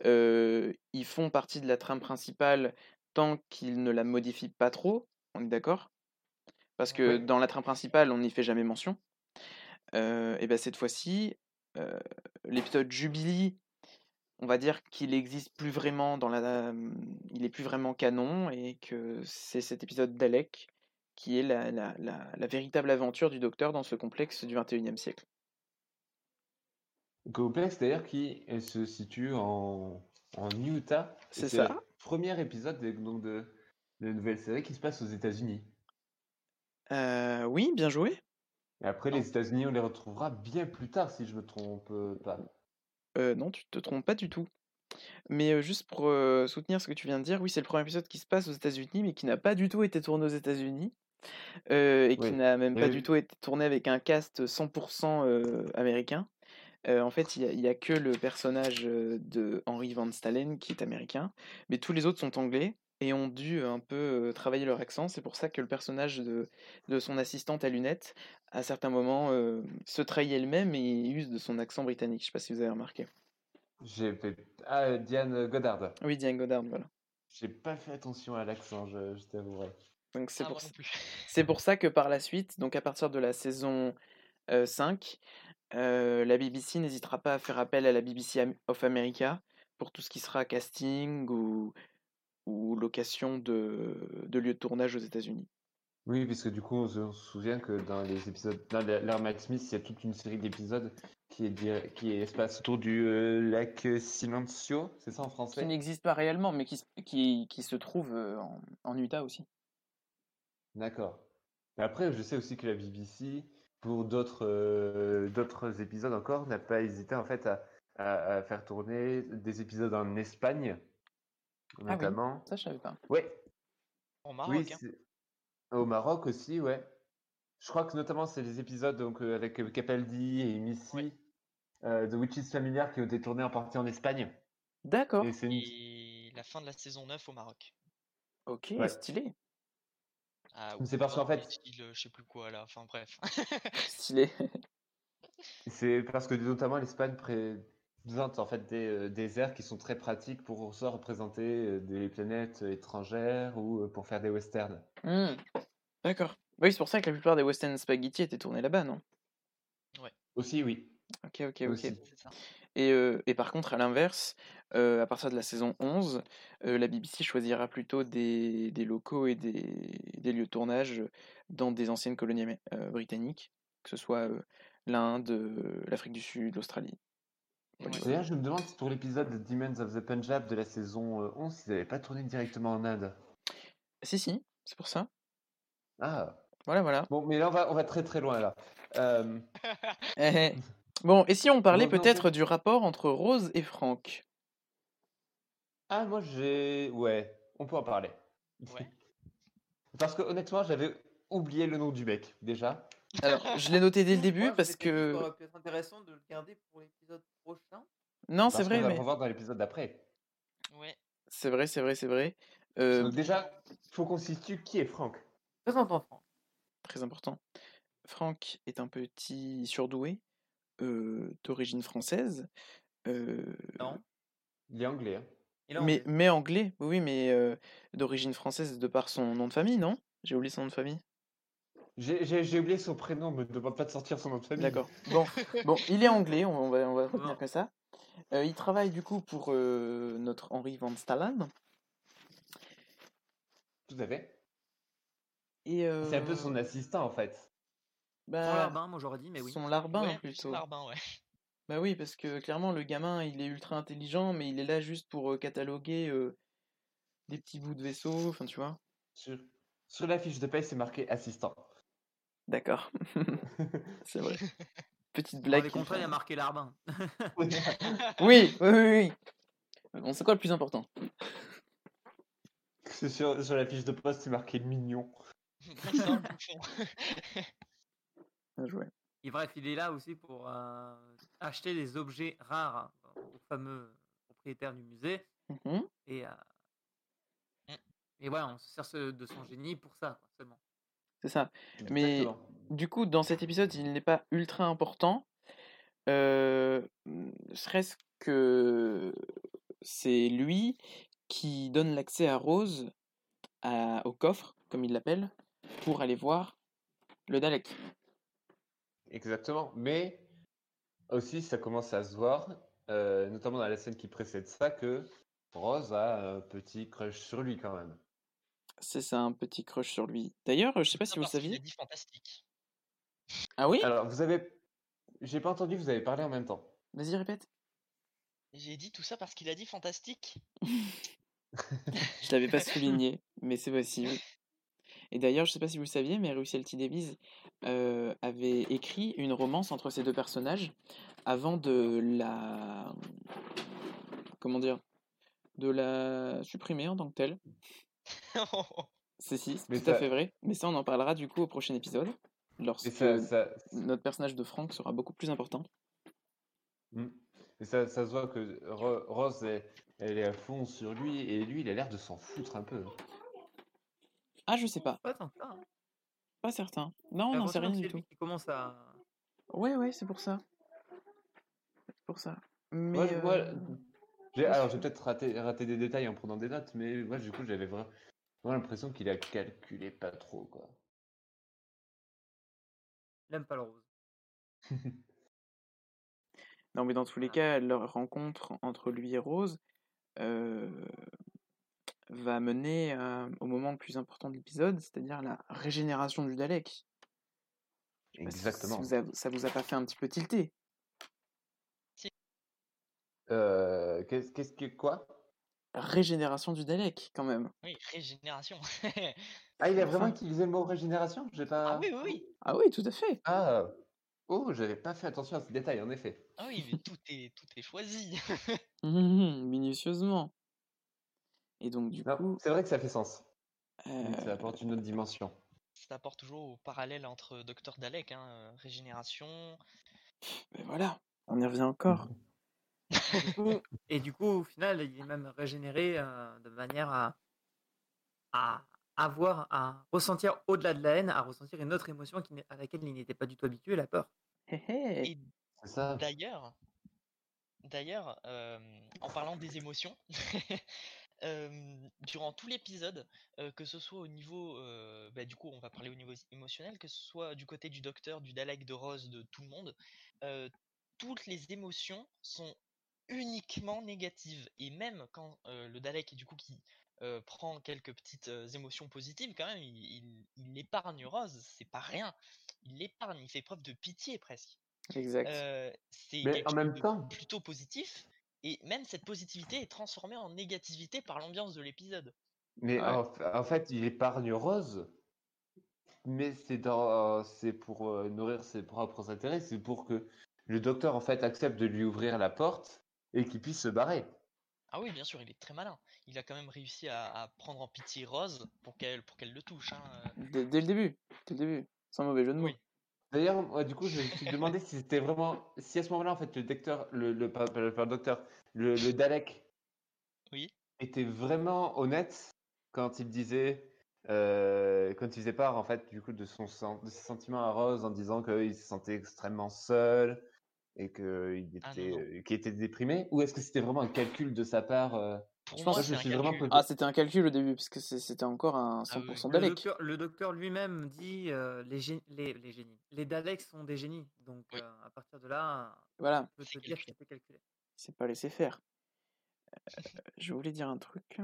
euh, ils font partie de la trame principale tant qu'ils ne la modifient pas trop, on est d'accord? Parce que dans la trame principale, on n'y fait jamais mention. Euh, et ben cette fois-ci, euh, l'épisode Jubilee, on va dire qu'il existe plus vraiment dans la, il est plus vraiment canon et que c'est cet épisode d'Alec qui est la, la- la- la véritable aventure du Docteur dans ce complexe du 21e siècle. Complexe d'ailleurs qui euh, se situe en, en Utah. C'est ça. le premier épisode de, donc de, de la nouvelle série qui se passe aux États-Unis. Euh, oui, bien joué. Et après, les États-Unis, on les retrouvera bien plus tard, si je me trompe pas. Euh, non, tu te trompes pas du tout. Mais euh, juste pour euh, soutenir ce que tu viens de dire, oui, c'est le premier épisode qui se passe aux États-Unis, mais qui n'a pas du tout été tourné aux États-Unis. euh, et qui Oui. n'a même pas Oui, du tout été tourné avec un cast 100% euh, américain. En fait, il y a- a, que le personnage de Henry Van Stalen qui est américain, mais tous les autres sont anglais et ont dû un peu euh, travailler leur accent. C'est pour ça que le personnage de, de son assistante à lunettes, à certains moments, euh, se trahit elle-même et use de son accent britannique. Je sais pas si vous avez remarqué. J'ai fait. Ah, Diane Goddard. Oui, Diane Goddard, voilà. J'ai pas fait attention à l'accent, je, je t'avouerai. Donc c'est Ah, pour, ça- pour ça que par la suite, donc à partir de la saison euh, 5, euh, la BBC n'hésitera pas à faire appel à la BBC of America pour tout ce qui sera casting ou, ou location de, de lieux de tournage aux États-Unis? Oui, puisque du coup, on se souvient que dans les épisodes, dans la- l'ère Matt Smith, il y a toute une série d'épisodes qui est, qui est, se passe autour du euh, lac Silencio, c'est ça en Qui français? n'existe pas réellement, mais qui, se- qui, qui se trouve euh, en, en Utah aussi. D'accord. Après, je sais aussi que la BBC, pour d'autres euh, d'autres épisodes encore, n'a pas hésité en fait à, à- à faire tourner des épisodes en Espagne, oui. notamment. Ça, je savais pas. Ouais, Au oui, Maroc, hein. c'est- au Maroc aussi, ouais. Je crois que notamment c'est les épisodes donc euh, avec euh, Capaldi et Missy Ouais. euh, de Witches Familiar qui ont été tournés en partie en Espagne. D'accord. Et. Et la fin de la saison 9 au Maroc. Ok, Ouais. stylé. Ah, c'est parce qu'en fait- styles, euh, je sais plus quoi là, enfin bref. Stylé. C'est parce que notamment l'Espagne présente en fait des, euh, des aires qui sont très pratiques pour soit représenter euh, des planètes étrangères ou euh, pour faire des westerns. Hmm, D'accord. Oui, c'est pour ça que la plupart des Western Spaghetti étaient tournés là-bas, non? Aussi, oui. Ok, ok, ok. Aussi. Et, euh, et par contre, à l'inverse, euh, à partir de la saison 11, euh, la BBC choisira plutôt des, des locaux et des, des lieux de tournage dans des anciennes colonies euh, britanniques, que ce soit euh, l'Inde, euh, l'Afrique du Sud, l'Australie. Ouais. D'ailleurs, je me demande si pour l'épisode de Demons of the Punjab de la saison euh, 11, ils n'avaient pas tourné directement en Inde. Si, si, c'est pour ça. Ah, Voilà, voilà. bon, mais là, on va, on va très très loin là. Euh, Eh, eh. Bon, et si on parlait peut-être du rapport entre Rose et Frank? Ah, moi j'ai. Ouais, on peut en parler. Ouais. Parce que honnêtement, j'avais oublié le nom du mec déjà. Alors, je l'ai noté dès le début parce que... Ça aurait pu être intéressant de le garder pour l'épisode prochain. Non, c'est vrai, qu'on va mais... revoir dans l'épisode d'après. Ouais. C'est vrai, c'est vrai, c'est vrai. Euh, Donc déjà, faut qu'on se situe qui est Franck. Présente enfant. très important. Franck est un petit surdoué euh, d'origine française, euh, Non. Il est anglais. hein. Il est anglais. mais anglais, oui, mais euh, d'origine française de par son nom de famille, non? J'ai oublié son nom de famille. J'ai oublié son prénom, me demande pas de sortir son nom de famille. D'accord. Bon, bon, il est anglais, on, va, on va retenir que ça. Euh, il travaille du coup pour euh, notre Henri Van Stalen. Tout à fait. Et C'est un peu euh, son assistant en fait. bah, Sans larbin, moi j'aurais dit, mais oui. son larbin ouais, plutôt. Larbin, ouais. Bah oui, parce que clairement, le gamin, il est ultra intelligent, mais il est là juste pour euh, cataloguer euh, des petits bouts de vaisseau, enfin, tu vois. Sur, sur la fiche de paye, c'est marqué assistant. D'accord. C'est vrai. Petite Dans blague. les qu'il contrats, il a marqué larbin. Oui, oui, oui, oui. Bon, c'est quoi le plus important? C'est sur, sur la fiche de poste, c'est marqué mignon. Bien joué. Et bref, il est là aussi pour euh, acheter des objets rares. au fameux propriétaire du musée. Mhm. Et, euh, et voilà, on se sert ce- de son génie pour ça, quoi, seulement. C'est ça. Mais du coup, dans cet épisode, il n'est pas ultra important. Euh, serait-ce que c'est lui qui donne l'accès à Rose à- au coffre, comme il l'appelle, pour aller voir le Dalek? Exactement. Mais aussi, ça commence à se voir, euh, notamment dans la scène qui précède ça, que Rose a un petit crush sur lui quand même. C'est ça, un petit crush sur lui. D'ailleurs, je sais pas si vous saviez. dit fantastique. Ah oui? Alors, vous avez. J'ai pas entendu, vous avez parlé en même temps. Vas-y, répète. J'ai dit tout ça parce qu'il a dit fantastique. Je l'avais pas souligné, mais c'est possible. Et d'ailleurs, je sais pas si vous le saviez, mais Russell L.T. Davies euh, avait écrit une romance entre ces deux personnages avant de la. Comment dire De la supprimer en tant que telle. C'est si, c'est tout à fait vrai. Mais ça, on en parlera du coup au prochain épisode. Lorsque Et ça, ça, notre personnage de Frank sera beaucoup plus important. Hmm. Et ça, ça se voit que Ro- Rose, elle, elle est à fond sur lui, et lui, il a l'air de s'en foutre un peu. Ah, je sais pas. Pas certain. Non, on J'ai n'en sait rien du tout. qui commence à. Ouais, ouais, c'est pour ça. C'est pour ça. Mais. Moi, euh, alors, j'ai peut-être raté, raté des détails en prenant des notes, mais moi, du coup, j'avais vraiment, vraiment l'impression qu'il a calculé pas trop, quoi. Il aime pas le rose. Non, mais dans tous les cas, leur rencontre entre lui et Rose euh, va mener euh, au moment le plus important de l'épisode, c'est-à-dire la régénération du Dalek. Si- Exactement. vous a- ça vous a pas fait un petit peu tilter Euh, qu'est-ce, qu'est-ce que, quoi? Régénération du Dalek, quand même. Oui, régénération. Ah, il a Enfin. vraiment utilisé le mot régénération? J'ai pas. ah oui, oui, oui. Ah oui, tout à fait. Ah, oh, j'avais pas fait attention à ce détail, en effet. Ah oui, mais tout est, tout est choisi. Mhm, minutieusement. Et donc, du Non, coup, c'est vrai que ça fait sens. euh, Ça apporte une autre dimension. Ça apporte toujours au parallèle entre Docteur Dalek, hein, euh, régénération. ben voilà, on y revient encore. Du coup- et du coup, au final, il est même régénéré euh, de manière à, à avoir, à ressentir au-delà de la haine, à ressentir une autre émotion qui à laquelle il n'était pas du tout habitué, la peur. Et. D'ailleurs, d'ailleurs, euh, en parlant des émotions, euh, durant tout l'épisode, euh, que ce soit au niveau, euh, bah, du coup, on va parler au niveau émotionnel, que ce soit du côté du docteur, du Dalek, de Rose, de tout le monde, euh, toutes les émotions sont uniquement négatives. Et même quand euh, le Dalek, du coup, qui euh, prend quelques petites euh, émotions positives, quand même, il, il- il épargne Rose, c'est pas rien. Il l'épargne, il fait preuve de pitié presque. Exact. Euh, c'est Mais en même temps, plutôt positif et même cette positivité est transformée en négativité par l'ambiance de l'épisode. mais Ouais. en, en fait, il épargne Rose, mais c'est dans, c'est pour euh, nourrir ses propres intérêts, c'est pour que le docteur en fait accepte de lui ouvrir la porte et qu'il puisse se barrer. Ah oui, bien sûr, il est très malin. Il a quand même réussi à, à prendre en pitié Rose pour qu'elle pour qu'elle le touche. hein, euh. Dès, dès le début, dès le début, sans mauvais jeu de mots. Oui. D'ailleurs, moi, du coup, je me suis demandé si c'était vraiment, si à ce moment-là, en fait, le docteur, le, le, pas- docteur, le, le Dalek Oui. était vraiment honnête quand il disait, euh, quand il faisait part, en fait, du coup, de son de ses sentiments à Rose en disant qu'il se sentait extrêmement seul et qu'il Ah, non, était, euh, qu'il était déprimé, ou est-ce que c'était vraiment un calcul de sa part euh, Pour Je pense que suis vraiment Ah, c'était un calcul au début, parce que c'était encore un Ah oui, 100% Le Dalek. docteur, le docteur lui-même dit euh, les, gé- les, les génies. Les Daleks sont des génies. Donc, Oui. euh, à partir de là, Voilà, on peut C'est te dire calculé. qu'il a fait calculer. c'est pas laissé faire. Euh, je voulais dire un truc.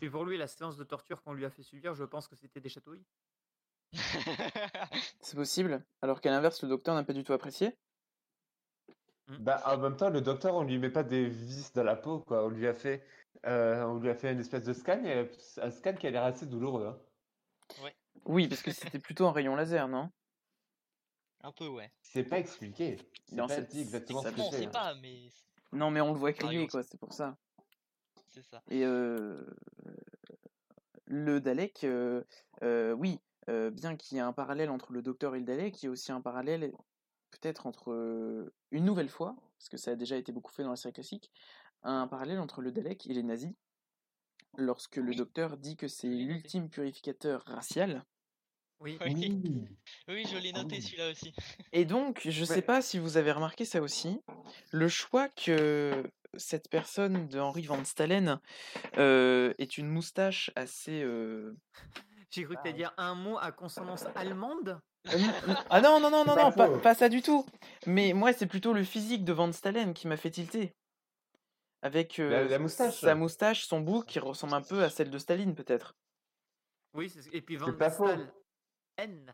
Et pour lui, la séance de torture qu'on lui a fait subir, je pense que c'était des chatouilles. C'est possible, alors qu'à l'inverse, le docteur n'a pas du tout apprécié? Bah, en même temps, le docteur, on lui met pas des vis dans la peau, quoi. On lui a fait, euh, on lui a fait une espèce de scan, et un scan qui a l'air assez douloureux. hein. Oui, parce que c'était plutôt un rayon laser, non? Un peu, ouais. C'est pas expliqué. C'est Non, pas dit exactement ce que c'est. hein. pas, mais Non, mais on le voit crier, quoi, c'est pour ça. c'est ça. Et euh, le Dalek, euh, euh, oui, euh, bien qu'il y ait un parallèle entre le docteur et le Dalek, il y a aussi un parallèle peut-être entre euh, une nouvelle fois, parce que ça a déjà été beaucoup fait dans la série classique, un parallèle entre le Dalek et les nazis, lorsque le docteur dit que c'est noté. l'ultime purificateur racial. Oui. Oui. Oui, je l'ai noté oui. celui-là aussi. Et donc, je sais Ouais. pas si vous avez remarqué ça aussi, le choix que cette personne de Henri Van Stalen euh, est une moustache assez... J'ai cru que t'allais dire un mot à consonance allemande. Ah non, non, non, non, pas non, pas, ça du tout. Mais moi, c'est plutôt le physique de Van Stalen qui m'a fait tilter. Avec euh, La- la moustache. sa moustache, son bouc qui ressemble un peu à celle de Staline, peut-être. Oui, c'est- et puis Van C'est pas faux. Stal N.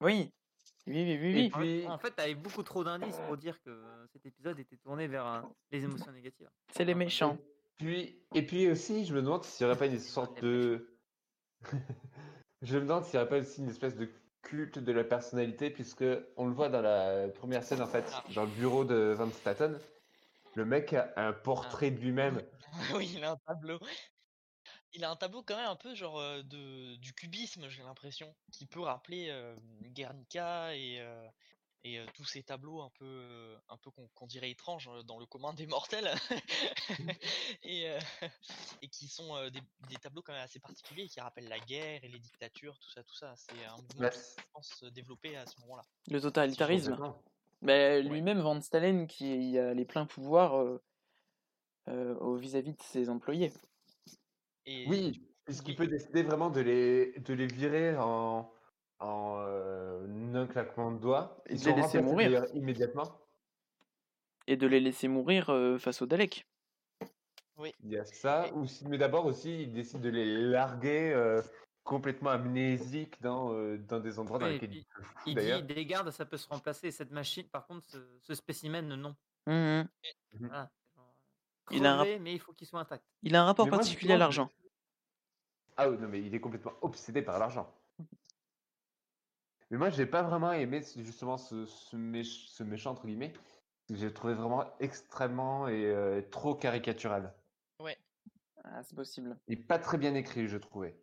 Oui. Oui, oui, oui, oui. En fait- puis- En fait, t'avais beaucoup trop d'indices pour dire que cet épisode était tourné vers euh, les émotions négatives. C'est les méchants. Puis, et puis aussi, je me demande s'il n'y aurait pas une sorte de. Je me demande s'il n'y aurait pas aussi une espèce de culte de la personnalité, puisque on le voit dans la première scène, en fait, dans le bureau de Van Staten. Le mec a un portrait de lui-même. oui, il a un tableau. Il a un tableau quand même un peu genre euh, de, du cubisme, j'ai l'impression, qui peut rappeler euh, Guernica et, euh, et euh, tous ces tableaux un peu, euh, un peu qu'on dirait étranges euh, dans le commun des mortels, et, euh, et qui sont euh, des, des tableaux quand même assez particuliers, qui rappellent la guerre et les dictatures, tout ça, tout ça. C'est un mouvement Bah, qui pense se développer à ce moment-là. Le totalitarisme. Mais lui-même, Van Stalen, qui a les pleins pouvoirs euh, euh, au vis-à-vis de ses employés. Et Oui, puisqu'il oui. peut décider vraiment de les, de les virer en, en claquement de doigts. Et Ils de les laisser mourir. immédiatement. Et de les laisser mourir euh, face au Dalek. Il y a ça. Ou si- mais d'abord aussi, il décide de les larguer euh, complètement amnésiques dans, euh, dans des endroits dans Oui, et lesquels il dit des gardes, ça peut se remplacer. Cette machine, par contre, ce, ce spécimen, non. Voilà. Il a un rap- crevé, mais il faut qu'il soit intact. Il a un rapport Mais moi, particulier à l'argent. Ah oui, non, mais il est complètement obsédé par l'argent. Mais moi, j'ai pas vraiment aimé justement ce, ce, méch- ce méchant, entre guillemets. J'ai trouvé vraiment extrêmement et euh, trop caricatural. Ouais, Ah, c'est possible. Et pas très bien écrit, je trouvais.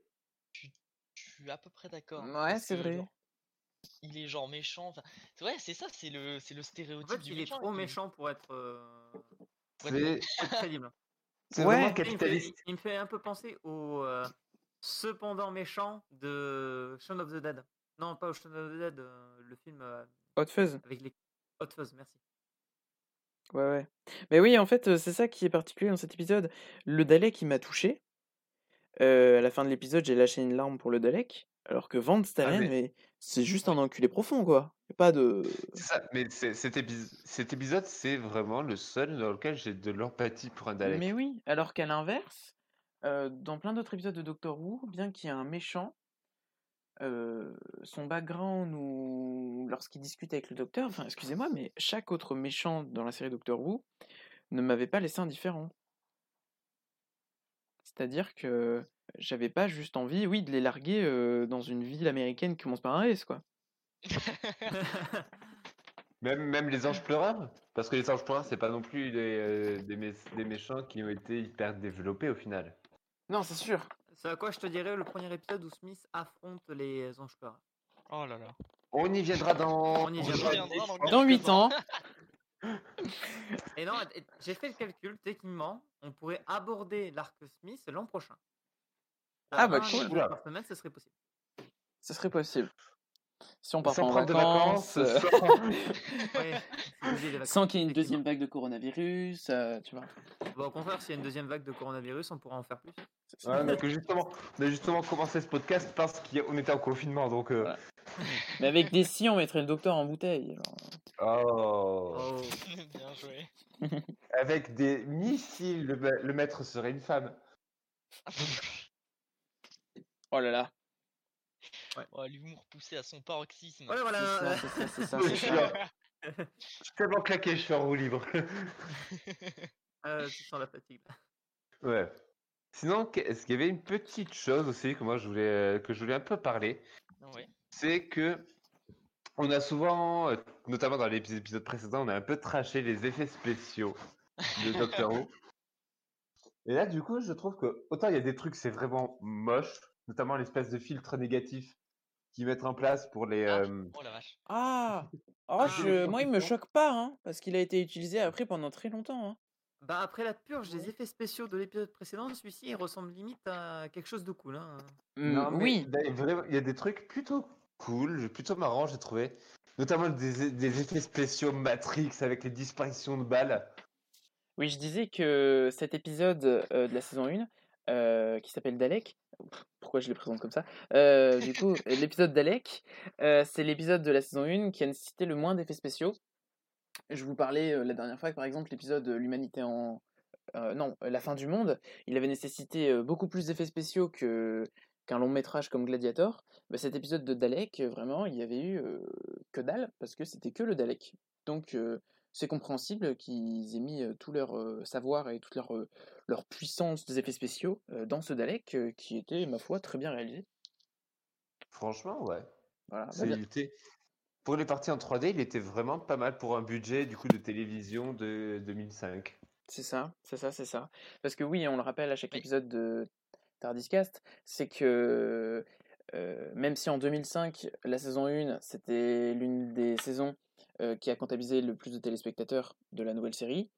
je suis à peu près d'accord. Ouais, c'est vrai. genre, il est genre méchant. enfin, ouais, c'est ça, c'est le, c'est le En stéréotype fait, du il est trop il- méchant pour être, euh, pour être crédible. c'est Ouais. vraiment Tu sais, Il me, fait, capitaliste. il me fait un peu penser au euh, cependant méchant de Shaun of the Dead. Non, pas au Shaun of the Dead, euh, le film euh, Hot Fuzz. avec les Hot Fuzz, merci. Ouais, ouais. Mais oui, en fait, c'est ça qui est particulier dans cet épisode. Le Dalek, il m'a touché. Euh, à la fin de l'épisode, j'ai lâché une larme pour le Dalek. Alors que Van Stalen, mais- mais c'est juste un enculé profond, quoi. Pas de. C'est ça, mais c'est- cet, cet épisode, c'est vraiment le seul dans lequel j'ai de l'empathie pour un Dalek. Mais oui, alors qu'à l'inverse, euh, dans plein d'autres épisodes de Doctor Who, bien qu'il y ait un méchant, euh, son background ou lorsqu'il discute avec le docteur, enfin excusez-moi, mais chaque autre méchant dans la série Doctor Who ne m'avait pas laissé indifférent. C'est-à-dire que j'avais pas juste envie, oui, de les larguer euh, dans une ville américaine qui commence par un S, quoi. Même, même les anges pleureurs Parce que les anges pleureurs, c'est pas non plus des, euh, des, mé- des méchants qui ont été hyper développés au final. Non, c'est sûr. C'est à quoi je te dirais le premier épisode où Smith affronte les anges. Oh là là. On y viendra dans. On y viendra. dans Dans 8 quelques ans, Et non, j'ai fait le calcul, techniquement, on pourrait aborder l'arc Smith l'an prochain. Ah, bah, cool. par semaine, ce serait possible. ce serait possible. Si on part pas Sans en prendre de vacances, vacances, euh, sans- vacances, qu'il y ait une deuxième vague de coronavirus, euh, tu vois. Bah, au contraire, s'il y a une deuxième vague de coronavirus, on pourra en faire plus. Donc justement, on a justement commencé ce podcast parce qu'on était en confinement, donc. euh, Voilà. Mais avec des si, on mettrait le docteur en bouteille. Oh. Oh. Bien joué. Avec des missiles, le, le maître serait une femme. Oh là là. Oh, L'humour poussé à son paroxysme. Ouais, C'est voilà. ça, c'est ça, c'est ça. Je c'est suis ça. en- je suis tellement claqué, je suis en roue libre. Euh, tu sens la fatigue. là. ouais. Sinon, est-ce qu'il y avait une petite chose aussi que moi je voulais, que je voulais un peu parler? Ouais. c'est que on a souvent, euh, notamment dans les épis- épisodes précédents, on a un peu traché les effets spéciaux de Doctor Who. Et là, du coup, je trouve que autant il y a des trucs, c'est vraiment moche, notamment l'espèce de filtre négatif qu'ils mettent en place pour les. Ah, euh, oh la vache. Ah, oh, Ah, je... moi il me choque pas, hein, parce qu'il a été utilisé après pendant très longtemps. Hein. Bah après la purge des effets spéciaux de l'épisode précédent, celui-ci il ressemble limite à quelque chose de cool. Hein. Non, Mm, mais oui, il y a des trucs plutôt cool, plutôt marrants, j'ai trouvé. Notamment des, des effets spéciaux Matrix avec les disparitions de balles. oui, je disais que cet épisode euh, de la saison 1, euh, qui s'appelle Dalek, pourquoi je le présente comme ça? Euh, Du coup, l'épisode Dalek, euh, c'est l'épisode de la saison 1 qui a nécessité le moins d'effets spéciaux. Je vous parlais euh, la dernière fois par exemple l'épisode euh, L'humanité en... non, La fin du monde, il avait nécessité beaucoup plus d'effets spéciaux que qu'un long métrage comme Gladiator. Bah, cet épisode de Dalek, vraiment, il y avait eu que dalle, parce que c'était que le Dalek. Donc c'est compréhensible qu'ils aient mis tout leur savoir et toute leur, leur puissance des effets spéciaux euh, dans ce Dalek, euh, qui était, ma foi, très bien réalisé. Franchement, ouais. Voilà, bah, Pour les parties en 3D, il était vraiment pas mal pour un budget du coup de télévision de 2005. C'est ça, c'est ça, c'est ça. Parce que oui, on le rappelle à chaque épisode de Tardiscast, c'est que euh, même si en 2005, la saison 1, c'était l'une des saisons euh, qui a comptabilisé le plus de téléspectateurs de la nouvelle série,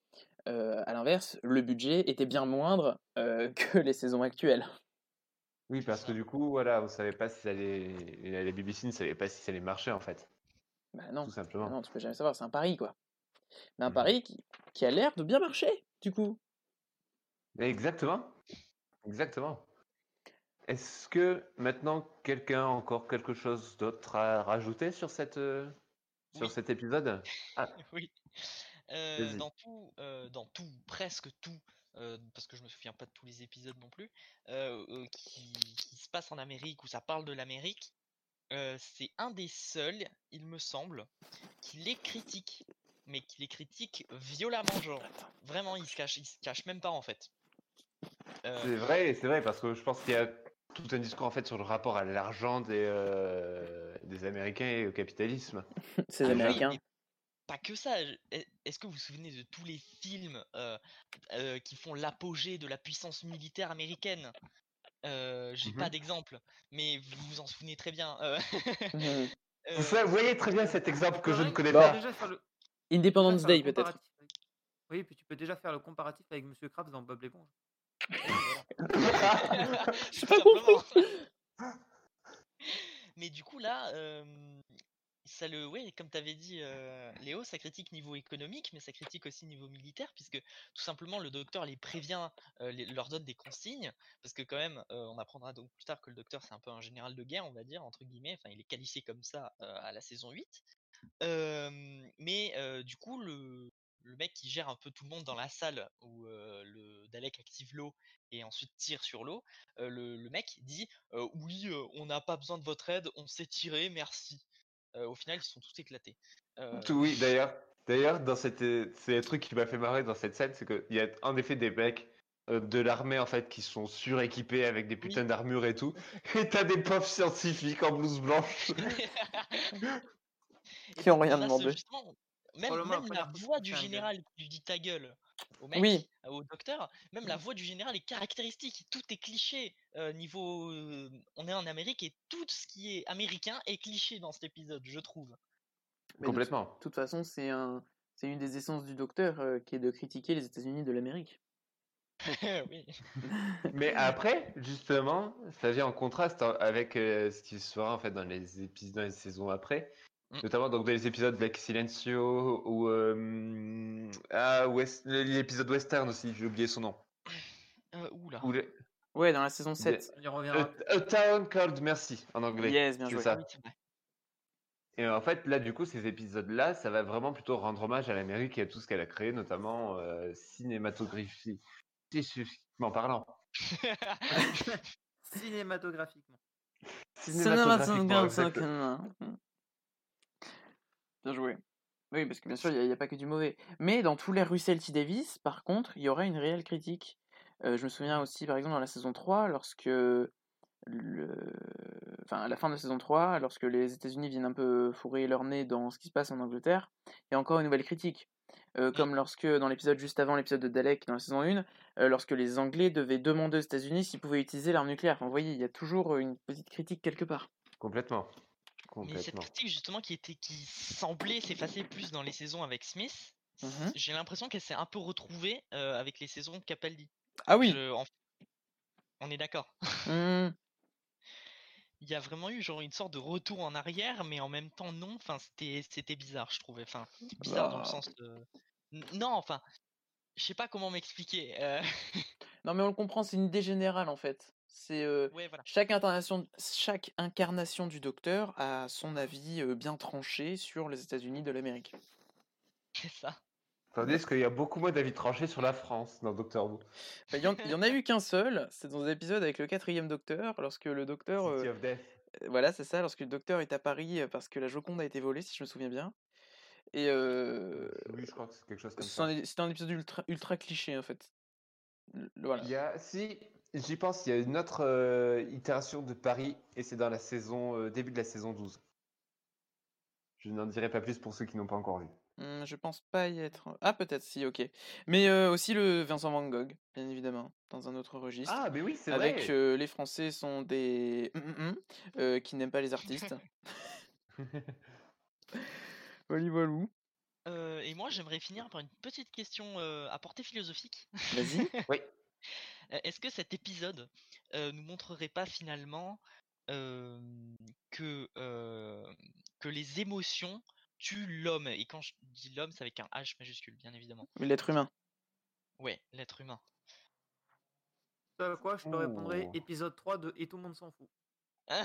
euh, à l'inverse, le budget était bien moindre euh, que les saisons actuelles. Oui, parce que du coup, voilà, on savait pas si ça allait. La BBC ne savait pas si ça allait marcher en fait, Bah non, tout bah simplement. non, tu peux jamais savoir, c'est un pari quoi. Mais un Mhm. pari qui, qui a l'air de bien marcher, du coup. Exactement. Exactement. Est-ce que maintenant quelqu'un a encore quelque chose d'autre à rajouter sur cette euh, sur Oui. cet épisode? Ah, Oui. Euh, vas-y. dans tout, euh, dans tout, presque tout, euh, parce que je me souviens pas de tous les épisodes non plus, euh, euh, qui, qui se passe en Amérique où ça parle de l'Amérique, euh, c'est un des seuls, il me semble, qui les critique, mais qui les critique violemment, genre vraiment, il se cache, il se cache même pas en fait. Euh, C'est vrai, c'est vrai, parce que je pense qu'il y a tout un discours en fait sur le rapport à l'argent des, euh, des Américains et au capitalisme. Ces Ah oui, Américains. Pas que ça. je- est- Est-ce que vous vous souvenez de tous les films euh, euh, qui font l'apogée de la puissance militaire américaine? Euh, J'ai Mhm. pas d'exemple, mais vous vous en souvenez très bien. euh, Mhm. euh, Vous voyez très bien cet exemple que je ne connais pas. le- Independence Day peut-être. avec- Oui, puis tu peux déjà faire le comparatif avec Monsieur Krabs dans Bob l'éponge. Tout pas compris. Mais du coup là, euh, ça le, ouais, comme t'avais dit, euh, Léo, ça critique niveau économique, mais ça critique aussi niveau militaire, puisque tout simplement le docteur les prévient, euh, leur donne des consignes, parce que quand même, euh, on apprendra donc plus tard que le docteur c'est un peu un général de guerre, on va dire entre guillemets, enfin il est qualifié comme ça à la saison 8. Euh, mais du coup le mec qui gère un peu tout le monde dans la salle où le Dalek active l'eau et ensuite tire sur l'eau, le, mec dit oui, on n'a pas besoin de votre aide, on s'est tiré, merci. Euh, au final, ils sont tous éclatés. Euh, Tout- Oui, d'ailleurs, d'ailleurs, dans cette, c'est le truc qui m'a fait marrer dans cette scène, c'est qu'il y a en effet des mecs euh, de l'armée en fait qui sont suréquipés avec des putains d'armures et tout, et t'as des pauvres scientifiques en blouse blanche. Qui ont rien demandé. même, même la voix du un général qui lui dit ta gueule au mec, Oui. au docteur, même la voix du général est caractéristique. Tout est cliché euh, niveau. euh, on est en Amérique et tout ce qui est américain est cliché dans cet épisode, je trouve. Mais de Complètement. toute façon, c'est un, c'est une des essences du docteur euh, qui est de critiquer les États-Unis de l'Amérique. oui. Mais après, justement, ça vient en contraste en- avec euh, ce qui se fera en fait dans les épisodes, dans les saisons après, Mm. notamment donc dans les épisodes Black Silencio ou euh, ah West, l'épisode western aussi, j'ai oublié son nom. Euh, oula. Ou Ouais, dans la saison 7. On y A, reviendra. A Town Called Mercy en anglais. Yes, bien joué. ça. Et en fait, là, du coup, ces épisodes-là, ça va vraiment plutôt rendre hommage à l'Amérique et à tout ce qu'elle a créé, notamment euh, cinématographie, spécifiquement parlant. Cinématographiquement. Cinématographiquement, exact. Bien joué. Oui, parce que bien sûr, il n'y a, pas que du mauvais. Mais dans tous les Russell T. Davis, par contre, il y aura une réelle critique. Euh, je me souviens aussi, par exemple, dans la saison 3, lorsque. Le... Enfin, à la fin de la saison 3, lorsque les États-Unis viennent un peu fourrer leur nez dans ce qui se passe en Angleterre, il y a encore une nouvelle critique. Euh, comme lorsque, dans l'épisode juste avant l'épisode de Dalek, dans la saison 1, euh, lorsque les Anglais devaient demander aux États-Unis s'ils pouvaient utiliser l'arme nucléaire. Enfin, vous voyez, il y a toujours une petite critique quelque part. Complètement. Mais cette critique justement qui était qui semblait s'effacer plus dans les saisons avec Smith, Mhm. j'ai l'impression qu'elle s'est un peu retrouvée euh, avec les saisons de Capaldi. Ah oui. Je- en- On est d'accord. Hmm. Il y a vraiment eu genre une sorte de retour en arrière, mais en même temps non. Enfin, c'était c'était bizarre, je trouvais. Enfin, bizarre dans le Bah. sens de. Non, enfin, je sais pas comment m'expliquer. euh, Non, mais on le comprend, c'est une idée générale en fait. C'est euh, Ouais, voilà. chaque incarnation, chaque incarnation du Docteur a son avis euh, bien tranché sur les États-Unis de l'Amérique. C'est ça. Tandis qu'il y a beaucoup moins d'avis tranchés sur la France dans Doctor Who. Enfin, Il y, en- il y en a eu qu'un seul, c'est dans un épisode avec le quatrième Docteur, lorsque le Docteur, euh, of Death. euh, voilà, c'est ça, lorsque le Docteur est à Paris parce que la Joconde a été volée, si je me souviens bien. Et euh, Oui, je crois que c'est quelque chose comme ça. c'est un épisode ultra, ultra cliché en fait. Voilà. Il y a, si, j'y pense, il y a une autre euh, itération de Paris et c'est dans la saison, euh, début de la saison 12. Je n'en dirai pas plus pour ceux qui n'ont pas encore vu. Hmm, je pense pas y être. Ah, peut-être si, ok. Mais euh, aussi le Vincent Van Gogh, bien évidemment, dans un autre registre. Ah, mais oui, c'est avec vrai. euh, les Français sont des hum, hum, qui n'aiment pas les artistes. Euh, et moi, j'aimerais finir par une petite question euh, à portée philosophique. Vas-y. Oui. Est-ce que cet épisode euh, nous montrerait pas finalement euh, que, euh, que les émotions tuent l'homme? Et quand je dis l'homme, c'est avec un H majuscule, bien évidemment. L'être humain. Ouais, l'être humain. Ce à quoi je te répondrai Oh. épisode 3 de Et tout le monde s'en fout. Oh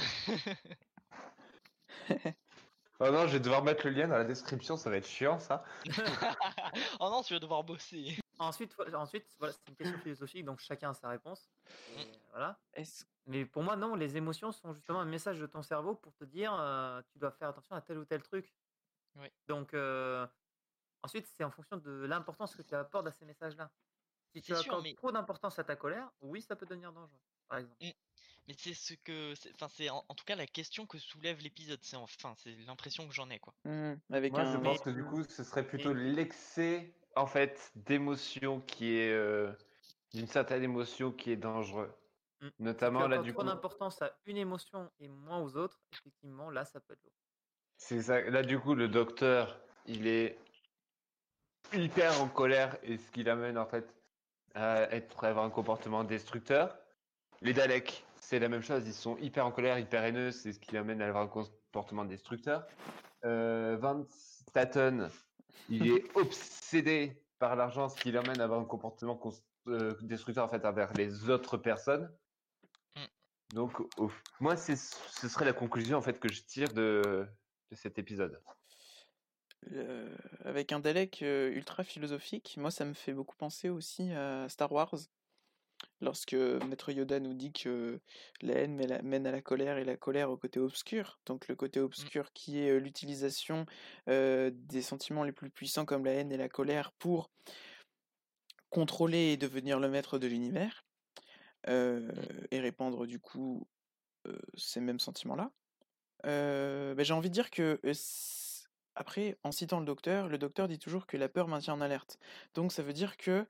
non, je vais devoir mettre le lien dans la description, ça va être chiant ça. oh non, tu vas devoir bosser. Ensuite, ensuite voilà, c'est une question philosophique, donc chacun a sa réponse. Et voilà. Mais pour moi, non, les émotions sont justement un message de ton cerveau pour te dire euh, tu dois faire attention à tel ou tel truc. Oui. Donc, euh, ensuite, c'est en fonction de l'importance que tu apportes à ces messages-là. Si tu sûr, accordes mais- trop d'importance à ta colère, oui, ça peut devenir dangereux, par exemple. Mais c'est ce que, enfin, c'est en, en tout cas la question que soulève l'épisode. C'est enfin, c'est l'impression que j'en ai quoi. Avec Moi, un. je mais- pense que du coup, ce serait plutôt l'excès, en fait, d'émotion qui est euh, d'une certaine émotion qui est dangereux. Mm. Tu Notamment là, du trop coup, d'importance à une émotion et moins aux autres, effectivement, là, ça peut être lourd. c'est ça. Là, du coup, le docteur, il est hyper en colère et ce qui l'amène en fait à être à avoir un comportement destructeur. Les Daleks, c'est la même chose. Ils sont hyper en colère, hyper haineux, c'est ce qui l'amène à avoir un comportement destructeur. Euh, Van Staten, il est obsédé par l'argent, ce qui l'amène à avoir un comportement euh, destructeur en fait envers les autres personnes. Mm. Donc, moi, ce serait la conclusion en fait que je tire de, de cet épisode. Euh, avec un Dalek euh, ultra philosophique, moi ça me fait beaucoup penser aussi à Star Wars, lorsque Maître Yoda nous dit que la haine mène à- la colère et la colère au côté obscur. Donc le côté obscur qui est euh, l'utilisation euh, des sentiments les plus puissants comme la haine et la colère pour contrôler et devenir le maître de l'univers euh, et répandre du coup euh, ces mêmes sentiments-là. Euh, ben, j'ai envie de dire que euh, après, en citant le docteur, le docteur dit toujours que la peur maintient en alerte. Donc ça veut dire que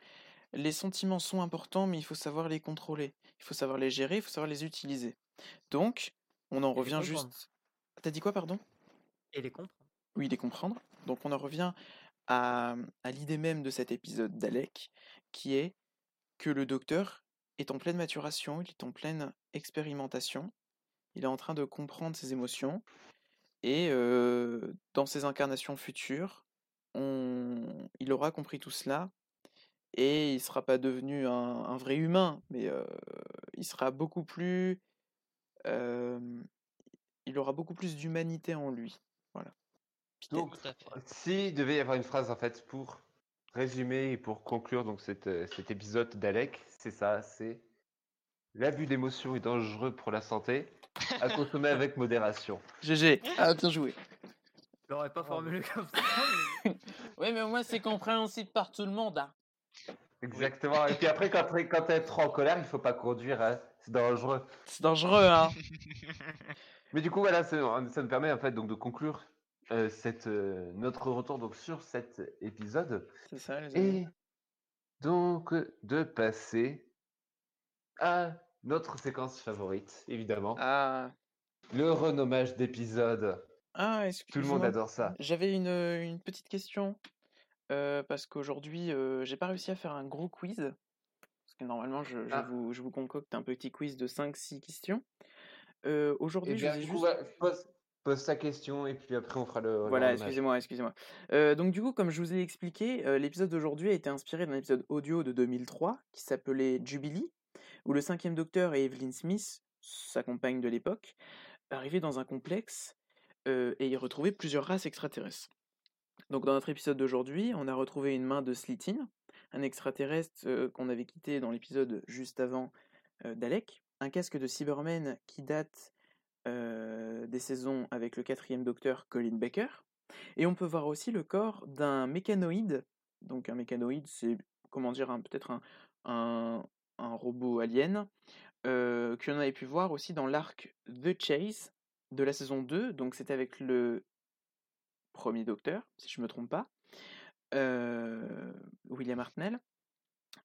les sentiments sont importants, mais il faut savoir les contrôler. Il faut savoir les gérer, il faut savoir les utiliser. Donc, on en Et revient juste. T'as dit quoi, pardon? Et les comprendre. Oui, les comprendre. Donc on en revient à, à l'idée même de cet épisode d'Alec, qui est que le docteur est en pleine maturation, il est en pleine expérimentation, il est en train de comprendre ses émotions, et euh, dans ses incarnations futures, on... il aura compris tout cela, et il sera pas devenu un, un vrai humain, mais euh, il sera beaucoup plus... euh, il aura beaucoup plus d'humanité en lui. Voilà. Donc. S'il devait y avoir une phrase en fait pour résumer et pour conclure donc cet, cet épisode d'Alec, c'est ça, c'est l'abus d'émotion est dangereux pour la santé, à consommer avec modération. GG, ah, bien joué. Je l'aurais pas formulé comme ça. mais- Oui, mais au moins c'est compréhensible par tout le monde. hein. Exactement. Et puis après, quand, quand t'es trop en colère, il faut pas conduire, hein. c'est dangereux. C'est dangereux, hein. Mais du coup, voilà, ça, nous permet en fait donc de conclure euh, cette, euh, notre retour donc sur cet épisode. C'est ça, les amis. Et donc de passer à notre séquence favorite, évidemment. Ah, Le renommage d'épisode. Ah, Tout le monde adore ça. J'avais une, une petite question. Euh, parce qu'aujourd'hui, euh, j'ai pas réussi à faire un gros quiz. Parce que normalement, je, je Ah. vous, je vous concocte un petit quiz de 5-6 questions. Euh, aujourd'hui, je juste. va- pose, pose ta question et puis après on fera le. Voilà, excusez-moi, excusez-moi. Donc du coup, comme je vous ai expliqué, l'épisode d'aujourd'hui a été inspiré d'un épisode audio de 2003 qui s'appelait Jubilee, où le cinquième docteur et Evelyn Smith, sa compagne de l'époque, arrivaient dans un complexe et y retrouvaient plusieurs races extraterrestres. Donc dans notre épisode d'aujourd'hui, on a retrouvé une main de Slitin, un extraterrestre euh, qu'on avait quitté dans l'épisode juste avant euh, Dalek, un casque de Cybermen qui date euh, des saisons avec le quatrième docteur Colin Baker, et on peut voir aussi le corps d'un mécanoïde. Donc un mécanoïde, c'est comment dire, peut-être un robot alien, euh, que l'on avait pu voir aussi dans l'arc The Chase de la saison 2, donc c'était avec le premier docteur, si je ne me trompe pas, euh, William Hartnell,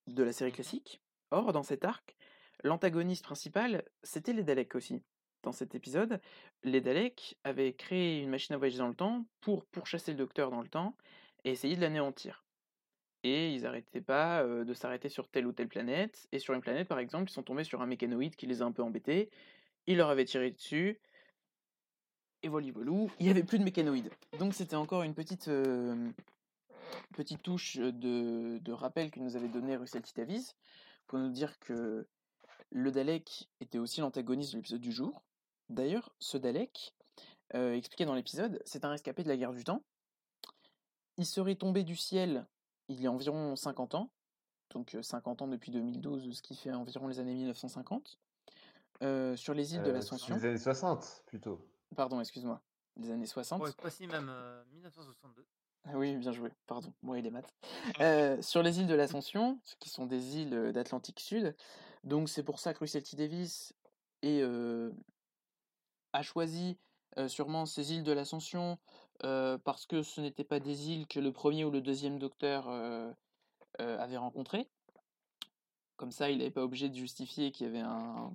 de la série classique. Or, dans cet arc, l'antagoniste principal, c'était les Daleks aussi. Dans cet épisode, les Daleks avaient créé une machine à voyager dans le temps pour pourchasser le docteur dans le temps et essayer de l'anéantir. Et ils n'arrêtaient pas euh, de s'arrêter sur telle ou telle planète. Et sur une planète, par exemple, ils sont tombés sur un mécanoïde qui les a un peu embêtés. Il leur avait tiré dessus. Et voilà, il n'y avait plus de mécanoïde. Donc c'était encore une petite, euh, petite touche de, de rappel que nous avait donné Russell T. Davies pour nous dire que le Dalek était aussi l'antagoniste de l'épisode du jour. D'ailleurs, ce Dalek, euh, expliqué dans l'épisode, c'est un rescapé de la guerre du temps. Il serait tombé du ciel il y a environ 50 ans, donc euh, 50 ans depuis 2012, ce qui fait environ les années 1950, euh, sur les îles de Euh, l'Ascension. Les années 60 plutôt. Pardon, excuse-moi, les années 60. Ouais, pas si même euh, 1962. Ah oui, bien joué, pardon, moi et les maths. Euh, sur les îles de l'Ascension, ce qui sont des îles euh, d'Atlantique Sud, donc c'est pour ça que Russell T. Davis est, euh, a choisi euh, sûrement ces îles de l'Ascension euh, parce que ce n'étaient pas des îles que le premier ou le deuxième docteur euh, euh, avait rencontrées. Comme ça, il n'avait pas obligé de justifier qu'il y avait un,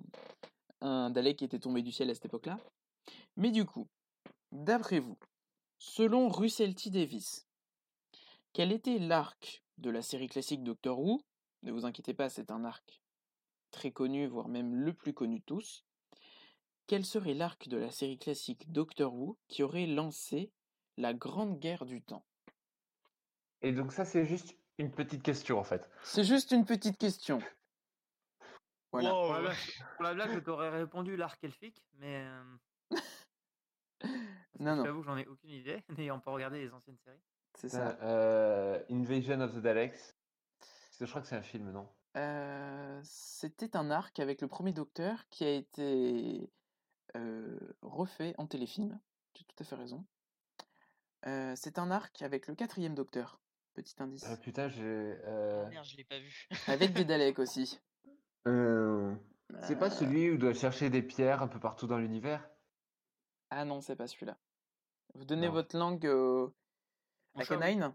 un Dalek qui était tombé du ciel à cette époque-là. Mais du coup, d'après vous, selon Russell T. Davis, quel était l'arc de la série classique Doctor Who? Ne vous inquiétez pas, c'est un arc très connu, voire même le plus connu de tous. Quel serait l'arc de la série classique Doctor Who qui aurait lancé la Grande Guerre du Temps? Et donc ça c'est juste une petite question en fait. C'est juste une petite question. Voilà. Pour, la Wow. blague, pour la blague, je t'aurais répondu l'arc elfique, mais euh, Non, non, j'avoue que j'en ai aucune idée, n'ayant pas regardé les anciennes séries. c'est ça. Euh, Invasion of the Daleks. Je crois que c'est un film, non? Euh, C'était un arc avec le premier Docteur qui a été euh, refait en téléfilm. Tu as tout à fait raison. Euh, c'est un arc avec le quatrième Docteur. Petit indice. Ah putain, j'ai. euh, Merde, je l'ai pas vu. Avec des Daleks aussi. euh, C'est pas celui où on doit chercher des pierres un peu partout dans l'univers? Ah non, c'est pas celui-là. Vous donnez Non. votre langue euh, à chat, oui. Canine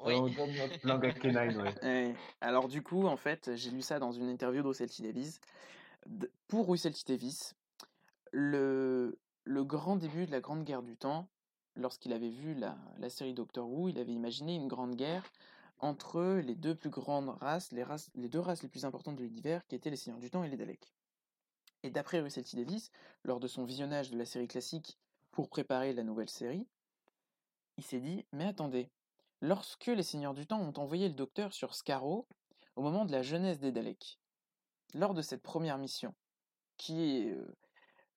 Oui. On donne notre langue à Kenine, ouais. Ouais. Alors du coup, en fait, j'ai lu ça dans une interview de Russell T. Davies. D- Pour Russell T. Davies, le, le grand début de la Grande Guerre du Temps, lorsqu'il avait vu la, la série Doctor Who, il avait imaginé une grande guerre entre les deux plus grandes races, les, races, les deux races les plus importantes de l'univers, qui étaient les Seigneurs du Temps et les Daleks. Et d'après Russell T. Davies, lors de son visionnage de la série classique pour préparer la nouvelle série, il s'est dit, mais attendez, lorsque les Seigneurs du Temps ont envoyé le Docteur sur Scarrow, au moment de la jeunesse des Daleks, lors de cette première mission, qui est... euh,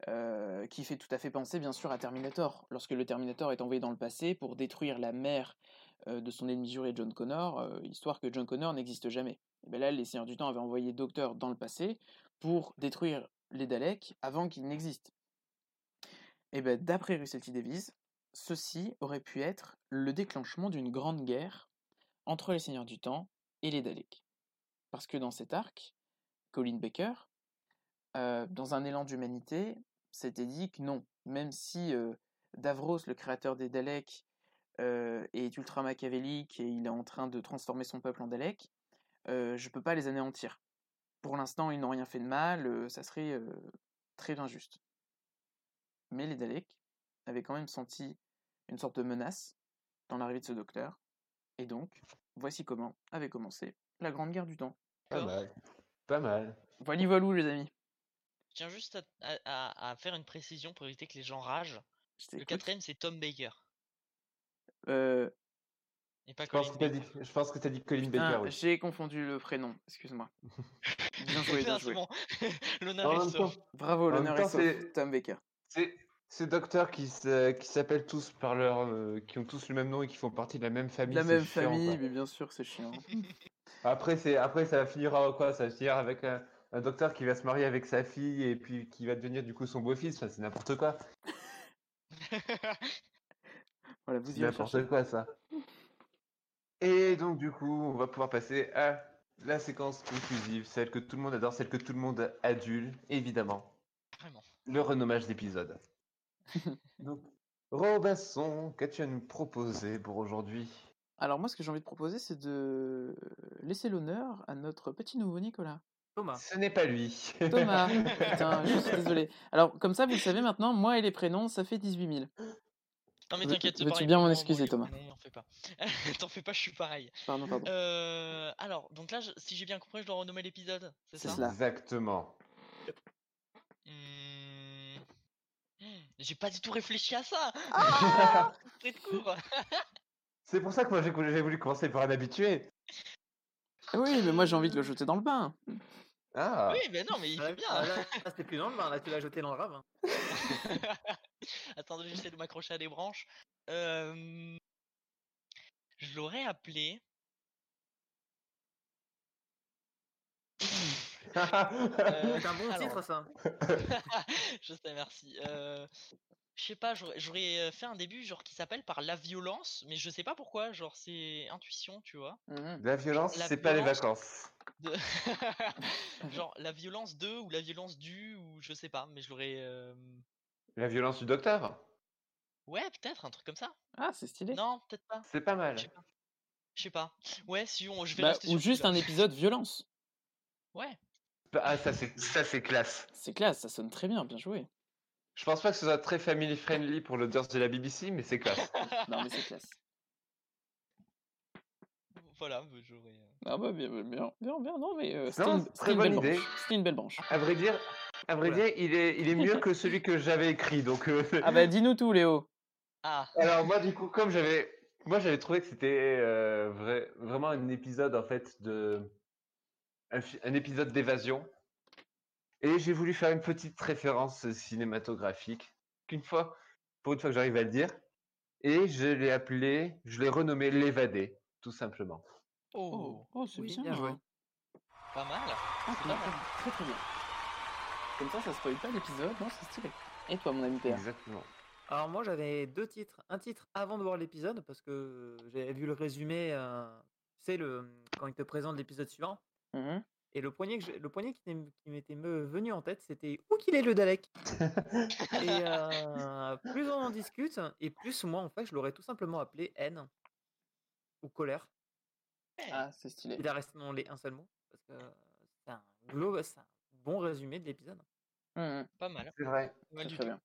euh, qui fait tout à fait penser bien sûr à Terminator, lorsque le Terminator est envoyé dans le passé pour détruire la mère euh, de son ennemi juré John Connor, histoire que John Connor n'existe jamais. Et bien là, les Seigneurs du Temps avaient envoyé Docteur dans le passé pour détruire les Daleks avant qu'ils n'existent. Et bien d'après Russell T. Davies, ceci aurait pu être le déclenchement d'une grande guerre entre les Seigneurs du Temps et les Daleks. Parce que dans cet arc, Colin Baker, euh, dans un élan d'humanité, s'était dit que non, même si euh, Davros, le créateur des Daleks, euh, est ultra machiavélique et il est en train de transformer son peuple en Dalek, euh, je peux pas les anéantir. Pour l'instant, ils n'ont rien fait de mal, euh, ça serait euh, très injuste. Mais les Daleks avaient quand même senti une sorte de menace dans l'arrivée de ce docteur. Et donc, voici comment avait commencé la Grande Guerre du Temps. Pas mal. Pas mal. Voilà, voilou, les amis. Je tiens juste à, à- à- à faire une précision pour éviter que les gens ragent. Le quatrième, c'est Tom Baker. Euh, Et pas Je pense Colin que t'as dit, je pense que t'as dit Colin ah, Baker. oui. j'ai confondu le prénom, excuse-moi. Bien joué, bien Ah, joué. L'honneur est sauf. Bravo, l'honneur est sauf. c'est- Tom Baker. c'est ces docteurs qui s'appellent tous par leur, euh, qui ont tous le même nom et qui font partie de la même famille. La même chiant, famille, quoi. mais bien sûr, c'est chiant. Après, c'est après ça va finir à quoi? Ça va finir avec un, un docteur qui va se marier avec sa fille et puis qui va devenir du coup son beau-fils. Enfin, c'est n'importe quoi. Voilà, vous y n'importe quoi ça. Et donc du coup, on va pouvoir passer à la séquence conclusive, celle que tout le monde adore, celle que tout le monde adule, évidemment. Vraiment. Le renommage d'épisode. donc, Robinson, qu'as-tu à nous proposer pour aujourd'hui? Alors moi, ce que j'ai envie de proposer, c'est de laisser l'honneur à notre petit nouveau Nicolas. Thomas. Ce n'est pas lui. Thomas, putain, je suis désolé. Alors, comme ça, vous le savez maintenant, moi et les prénoms, ça fait 18 000. Non mais t'inquiète, c'est veux-tu bien m'en excuser, Thomas? T'en fais pas. T'en fais pas, je suis pareil. Pardon, pardon. Euh, alors, donc là, je- si j'ai bien compris, je dois renommer l'épisode, c'est C'est ça? cela. Exactement. Hmm. J'ai pas du tout réfléchi à ça. Ah court. C'est pour ça que moi j'ai j'ai voulu commencer par un habitué. Oui, mais moi j'ai envie de le jeter dans le bain. Ah, Oui, mais non, mais il Ah, fait bien. ah, Là, là, c'était plus dans le bain, là tu l'as jeté dans le ravin. Attendez, j'essaie de m'accrocher à des branches. Euh, Je l'aurais appelé. Euh, C'est un bon alors. titre ça. je sais, merci. Euh, Je sais pas, j'aurais- j'aurais euh, fait un début genre qui s'appelle par la violence, mais je sais pas pourquoi, genre c'est intuition, tu vois. Mhm. la violence, c'est pas les vacances. De... genre la violence de ou la violence du ou je sais pas, mais je l'aurais. euh, La violence du docteur, Ouais, peut-être un truc comme ça. Ah, c'est stylé. Non, peut-être pas. c'est pas mal. Je sais pas. Ouais, si on, je vais Bah, rester ou juste un épisode violence. Ouais. Ah, ça c'est ça c'est classe. C'est classe, ça sonne très bien, bien joué. Je pense pas que ce soit très family friendly pour l'audience de la BBC, mais c'est classe. Non, mais c'est classe. voilà, bah, j'aurais. euh, Ah bah bien, bien, bien, bien, non mais euh, Non, une, très une belle bonne idée. branche. C'était une belle branche. À vrai dire, à vrai dire, il est il est mieux que celui que j'avais écrit. Donc euh, Ah bah dis-nous tout, Léo. Ah, alors moi du coup, comme j'avais moi j'avais trouvé que c'était euh, vrai- vraiment un épisode en fait de un épisode d'évasion. Et j'ai voulu faire une petite référence cinématographique qu'une fois, pour une fois que j'arrive à le dire, et je l'ai appelé, je l'ai renommé l'évadé, tout simplement. oh, Oh, oh c'est Oui, bien. joué. pas mal. Ah, C'est c'est pas mal. très très bien. Comme ça, ça spoil pas l'épisode, non, c'est stylé. Et toi, mon ami Pierre? Exactement. Alors moi j'avais deux titres. Un titre avant de voir l'épisode parce que j'avais vu le résumé, euh, tu sais, le, quand il te présente l'épisode suivant. Mhm. Et le premier, que le premier qui m'était venu en tête, c'était où qu'il est le Dalek? Et euh, plus on en discute, et plus moi en fait je l'aurais tout simplement appelé haine ou colère. Ah, c'est stylé. Il a resté dans les un seul mot parce que c'est un, un bon résumé de l'épisode. Mhm. Pas mal. C'est vrai. Mal Très, du très tout. bien.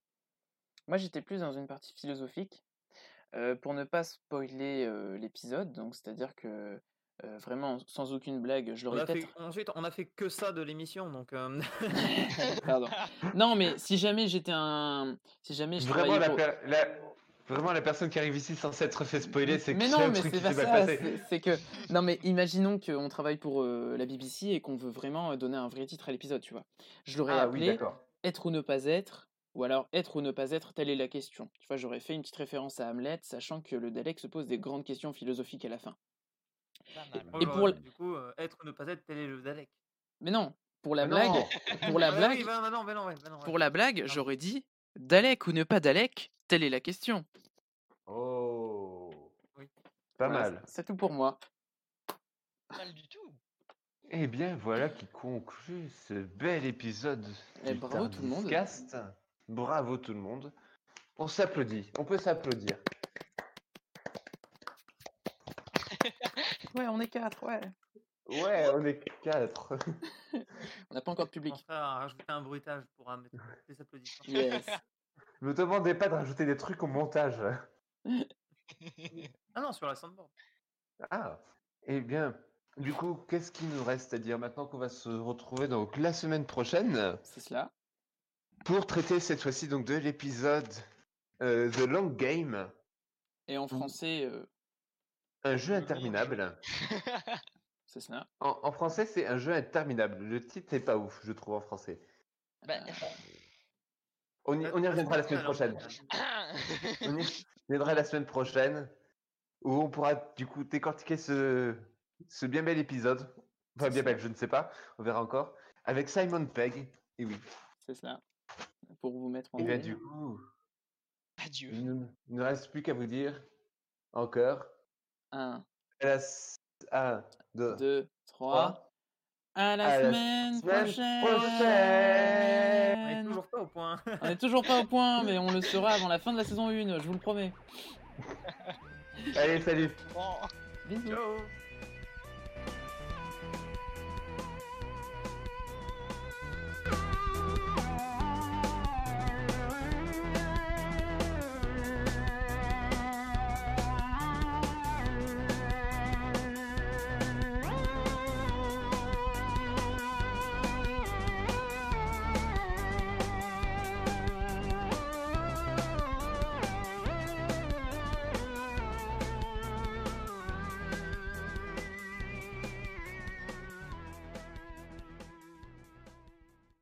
Moi, j'étais plus dans une partie philosophique euh, pour ne pas spoiler euh, l'épisode. Donc, c'est-à-dire que euh, vraiment, sans aucune blague, je le On a fait, ensuite on a fait que ça de l'émission donc euh, Pardon. Non, mais si jamais j'étais un, si jamais je Vraiment la, pour- per- la- vraiment la personne qui arrive ici sans s'être fait spoiler, c'est que non, mais truc c'est qui pas s'est passé. c'est- que non, mais imaginons qu'on travaille pour euh, la BBC et qu'on veut vraiment donner un vrai titre à l'épisode, tu vois. Je l'aurais Ah appelé être ou ne pas être, ou alors être ou ne pas être, telle est la question. Tu vois, j'aurais fait une petite référence à Hamlet, sachant que le Dalek se pose des grandes questions philosophiques à la fin. Et pour j'aurais- le- du coup euh, être ou ne pas être tel est le Dalek. Mais non, pour la Ah blague, non. pour la blague, bah, bah bah bah pour la j'aurais dit Dalek ou ne pas Dalek, telle est la question. Oh. Oui. Pas Voilà, mal. c'est- tout pour moi. Pas mal du tout. Eh bien, voilà qui conclut ce bel épisode Eh, du bravo tout le monde. Tardiscast. Bravo tout le monde. On s'applaudit. On peut s'applaudir. Ouais, on est quatre, ouais. Ouais, on est quatre. On n'a pas encore de public. à rajouter un bruitage pour mettre des applaudissements. Yes. Me demandez pas de rajouter des trucs au montage. Ah non, sur la soundboard. Ah, eh bien, du coup, qu'est-ce qu'il nous reste à dire maintenant qu'on va se retrouver donc la semaine prochaine? C'est cela. pour traiter cette fois-ci donc de l'épisode euh, The Long Game, Et en français, euh, un jeu interminable. c'est cela. En, en français, c'est un jeu interminable. Le titre n'est pas ouf, je trouve, en français. Bah, On y, on y reviendra la semaine prochaine. On y reviendra la semaine prochaine où on pourra du coup décortiquer ce, ce bien bel épisode. Enfin, bien bel, je ne sais pas, on verra encore. Avec Simon Pegg. Et oui. C'est cela. Pour vous mettre en Et bien haleine. du coup, Adieu. il ne il ne reste plus qu'à vous dire encore. 1, À la s- un, deux, 2, trois. 3. À la À la semaine prochaine. On est toujours pas au point. On est toujours pas au point, mais on le sera avant la fin de la saison 1, je vous le promets. Allez, salut Bon. Bisous. Ciao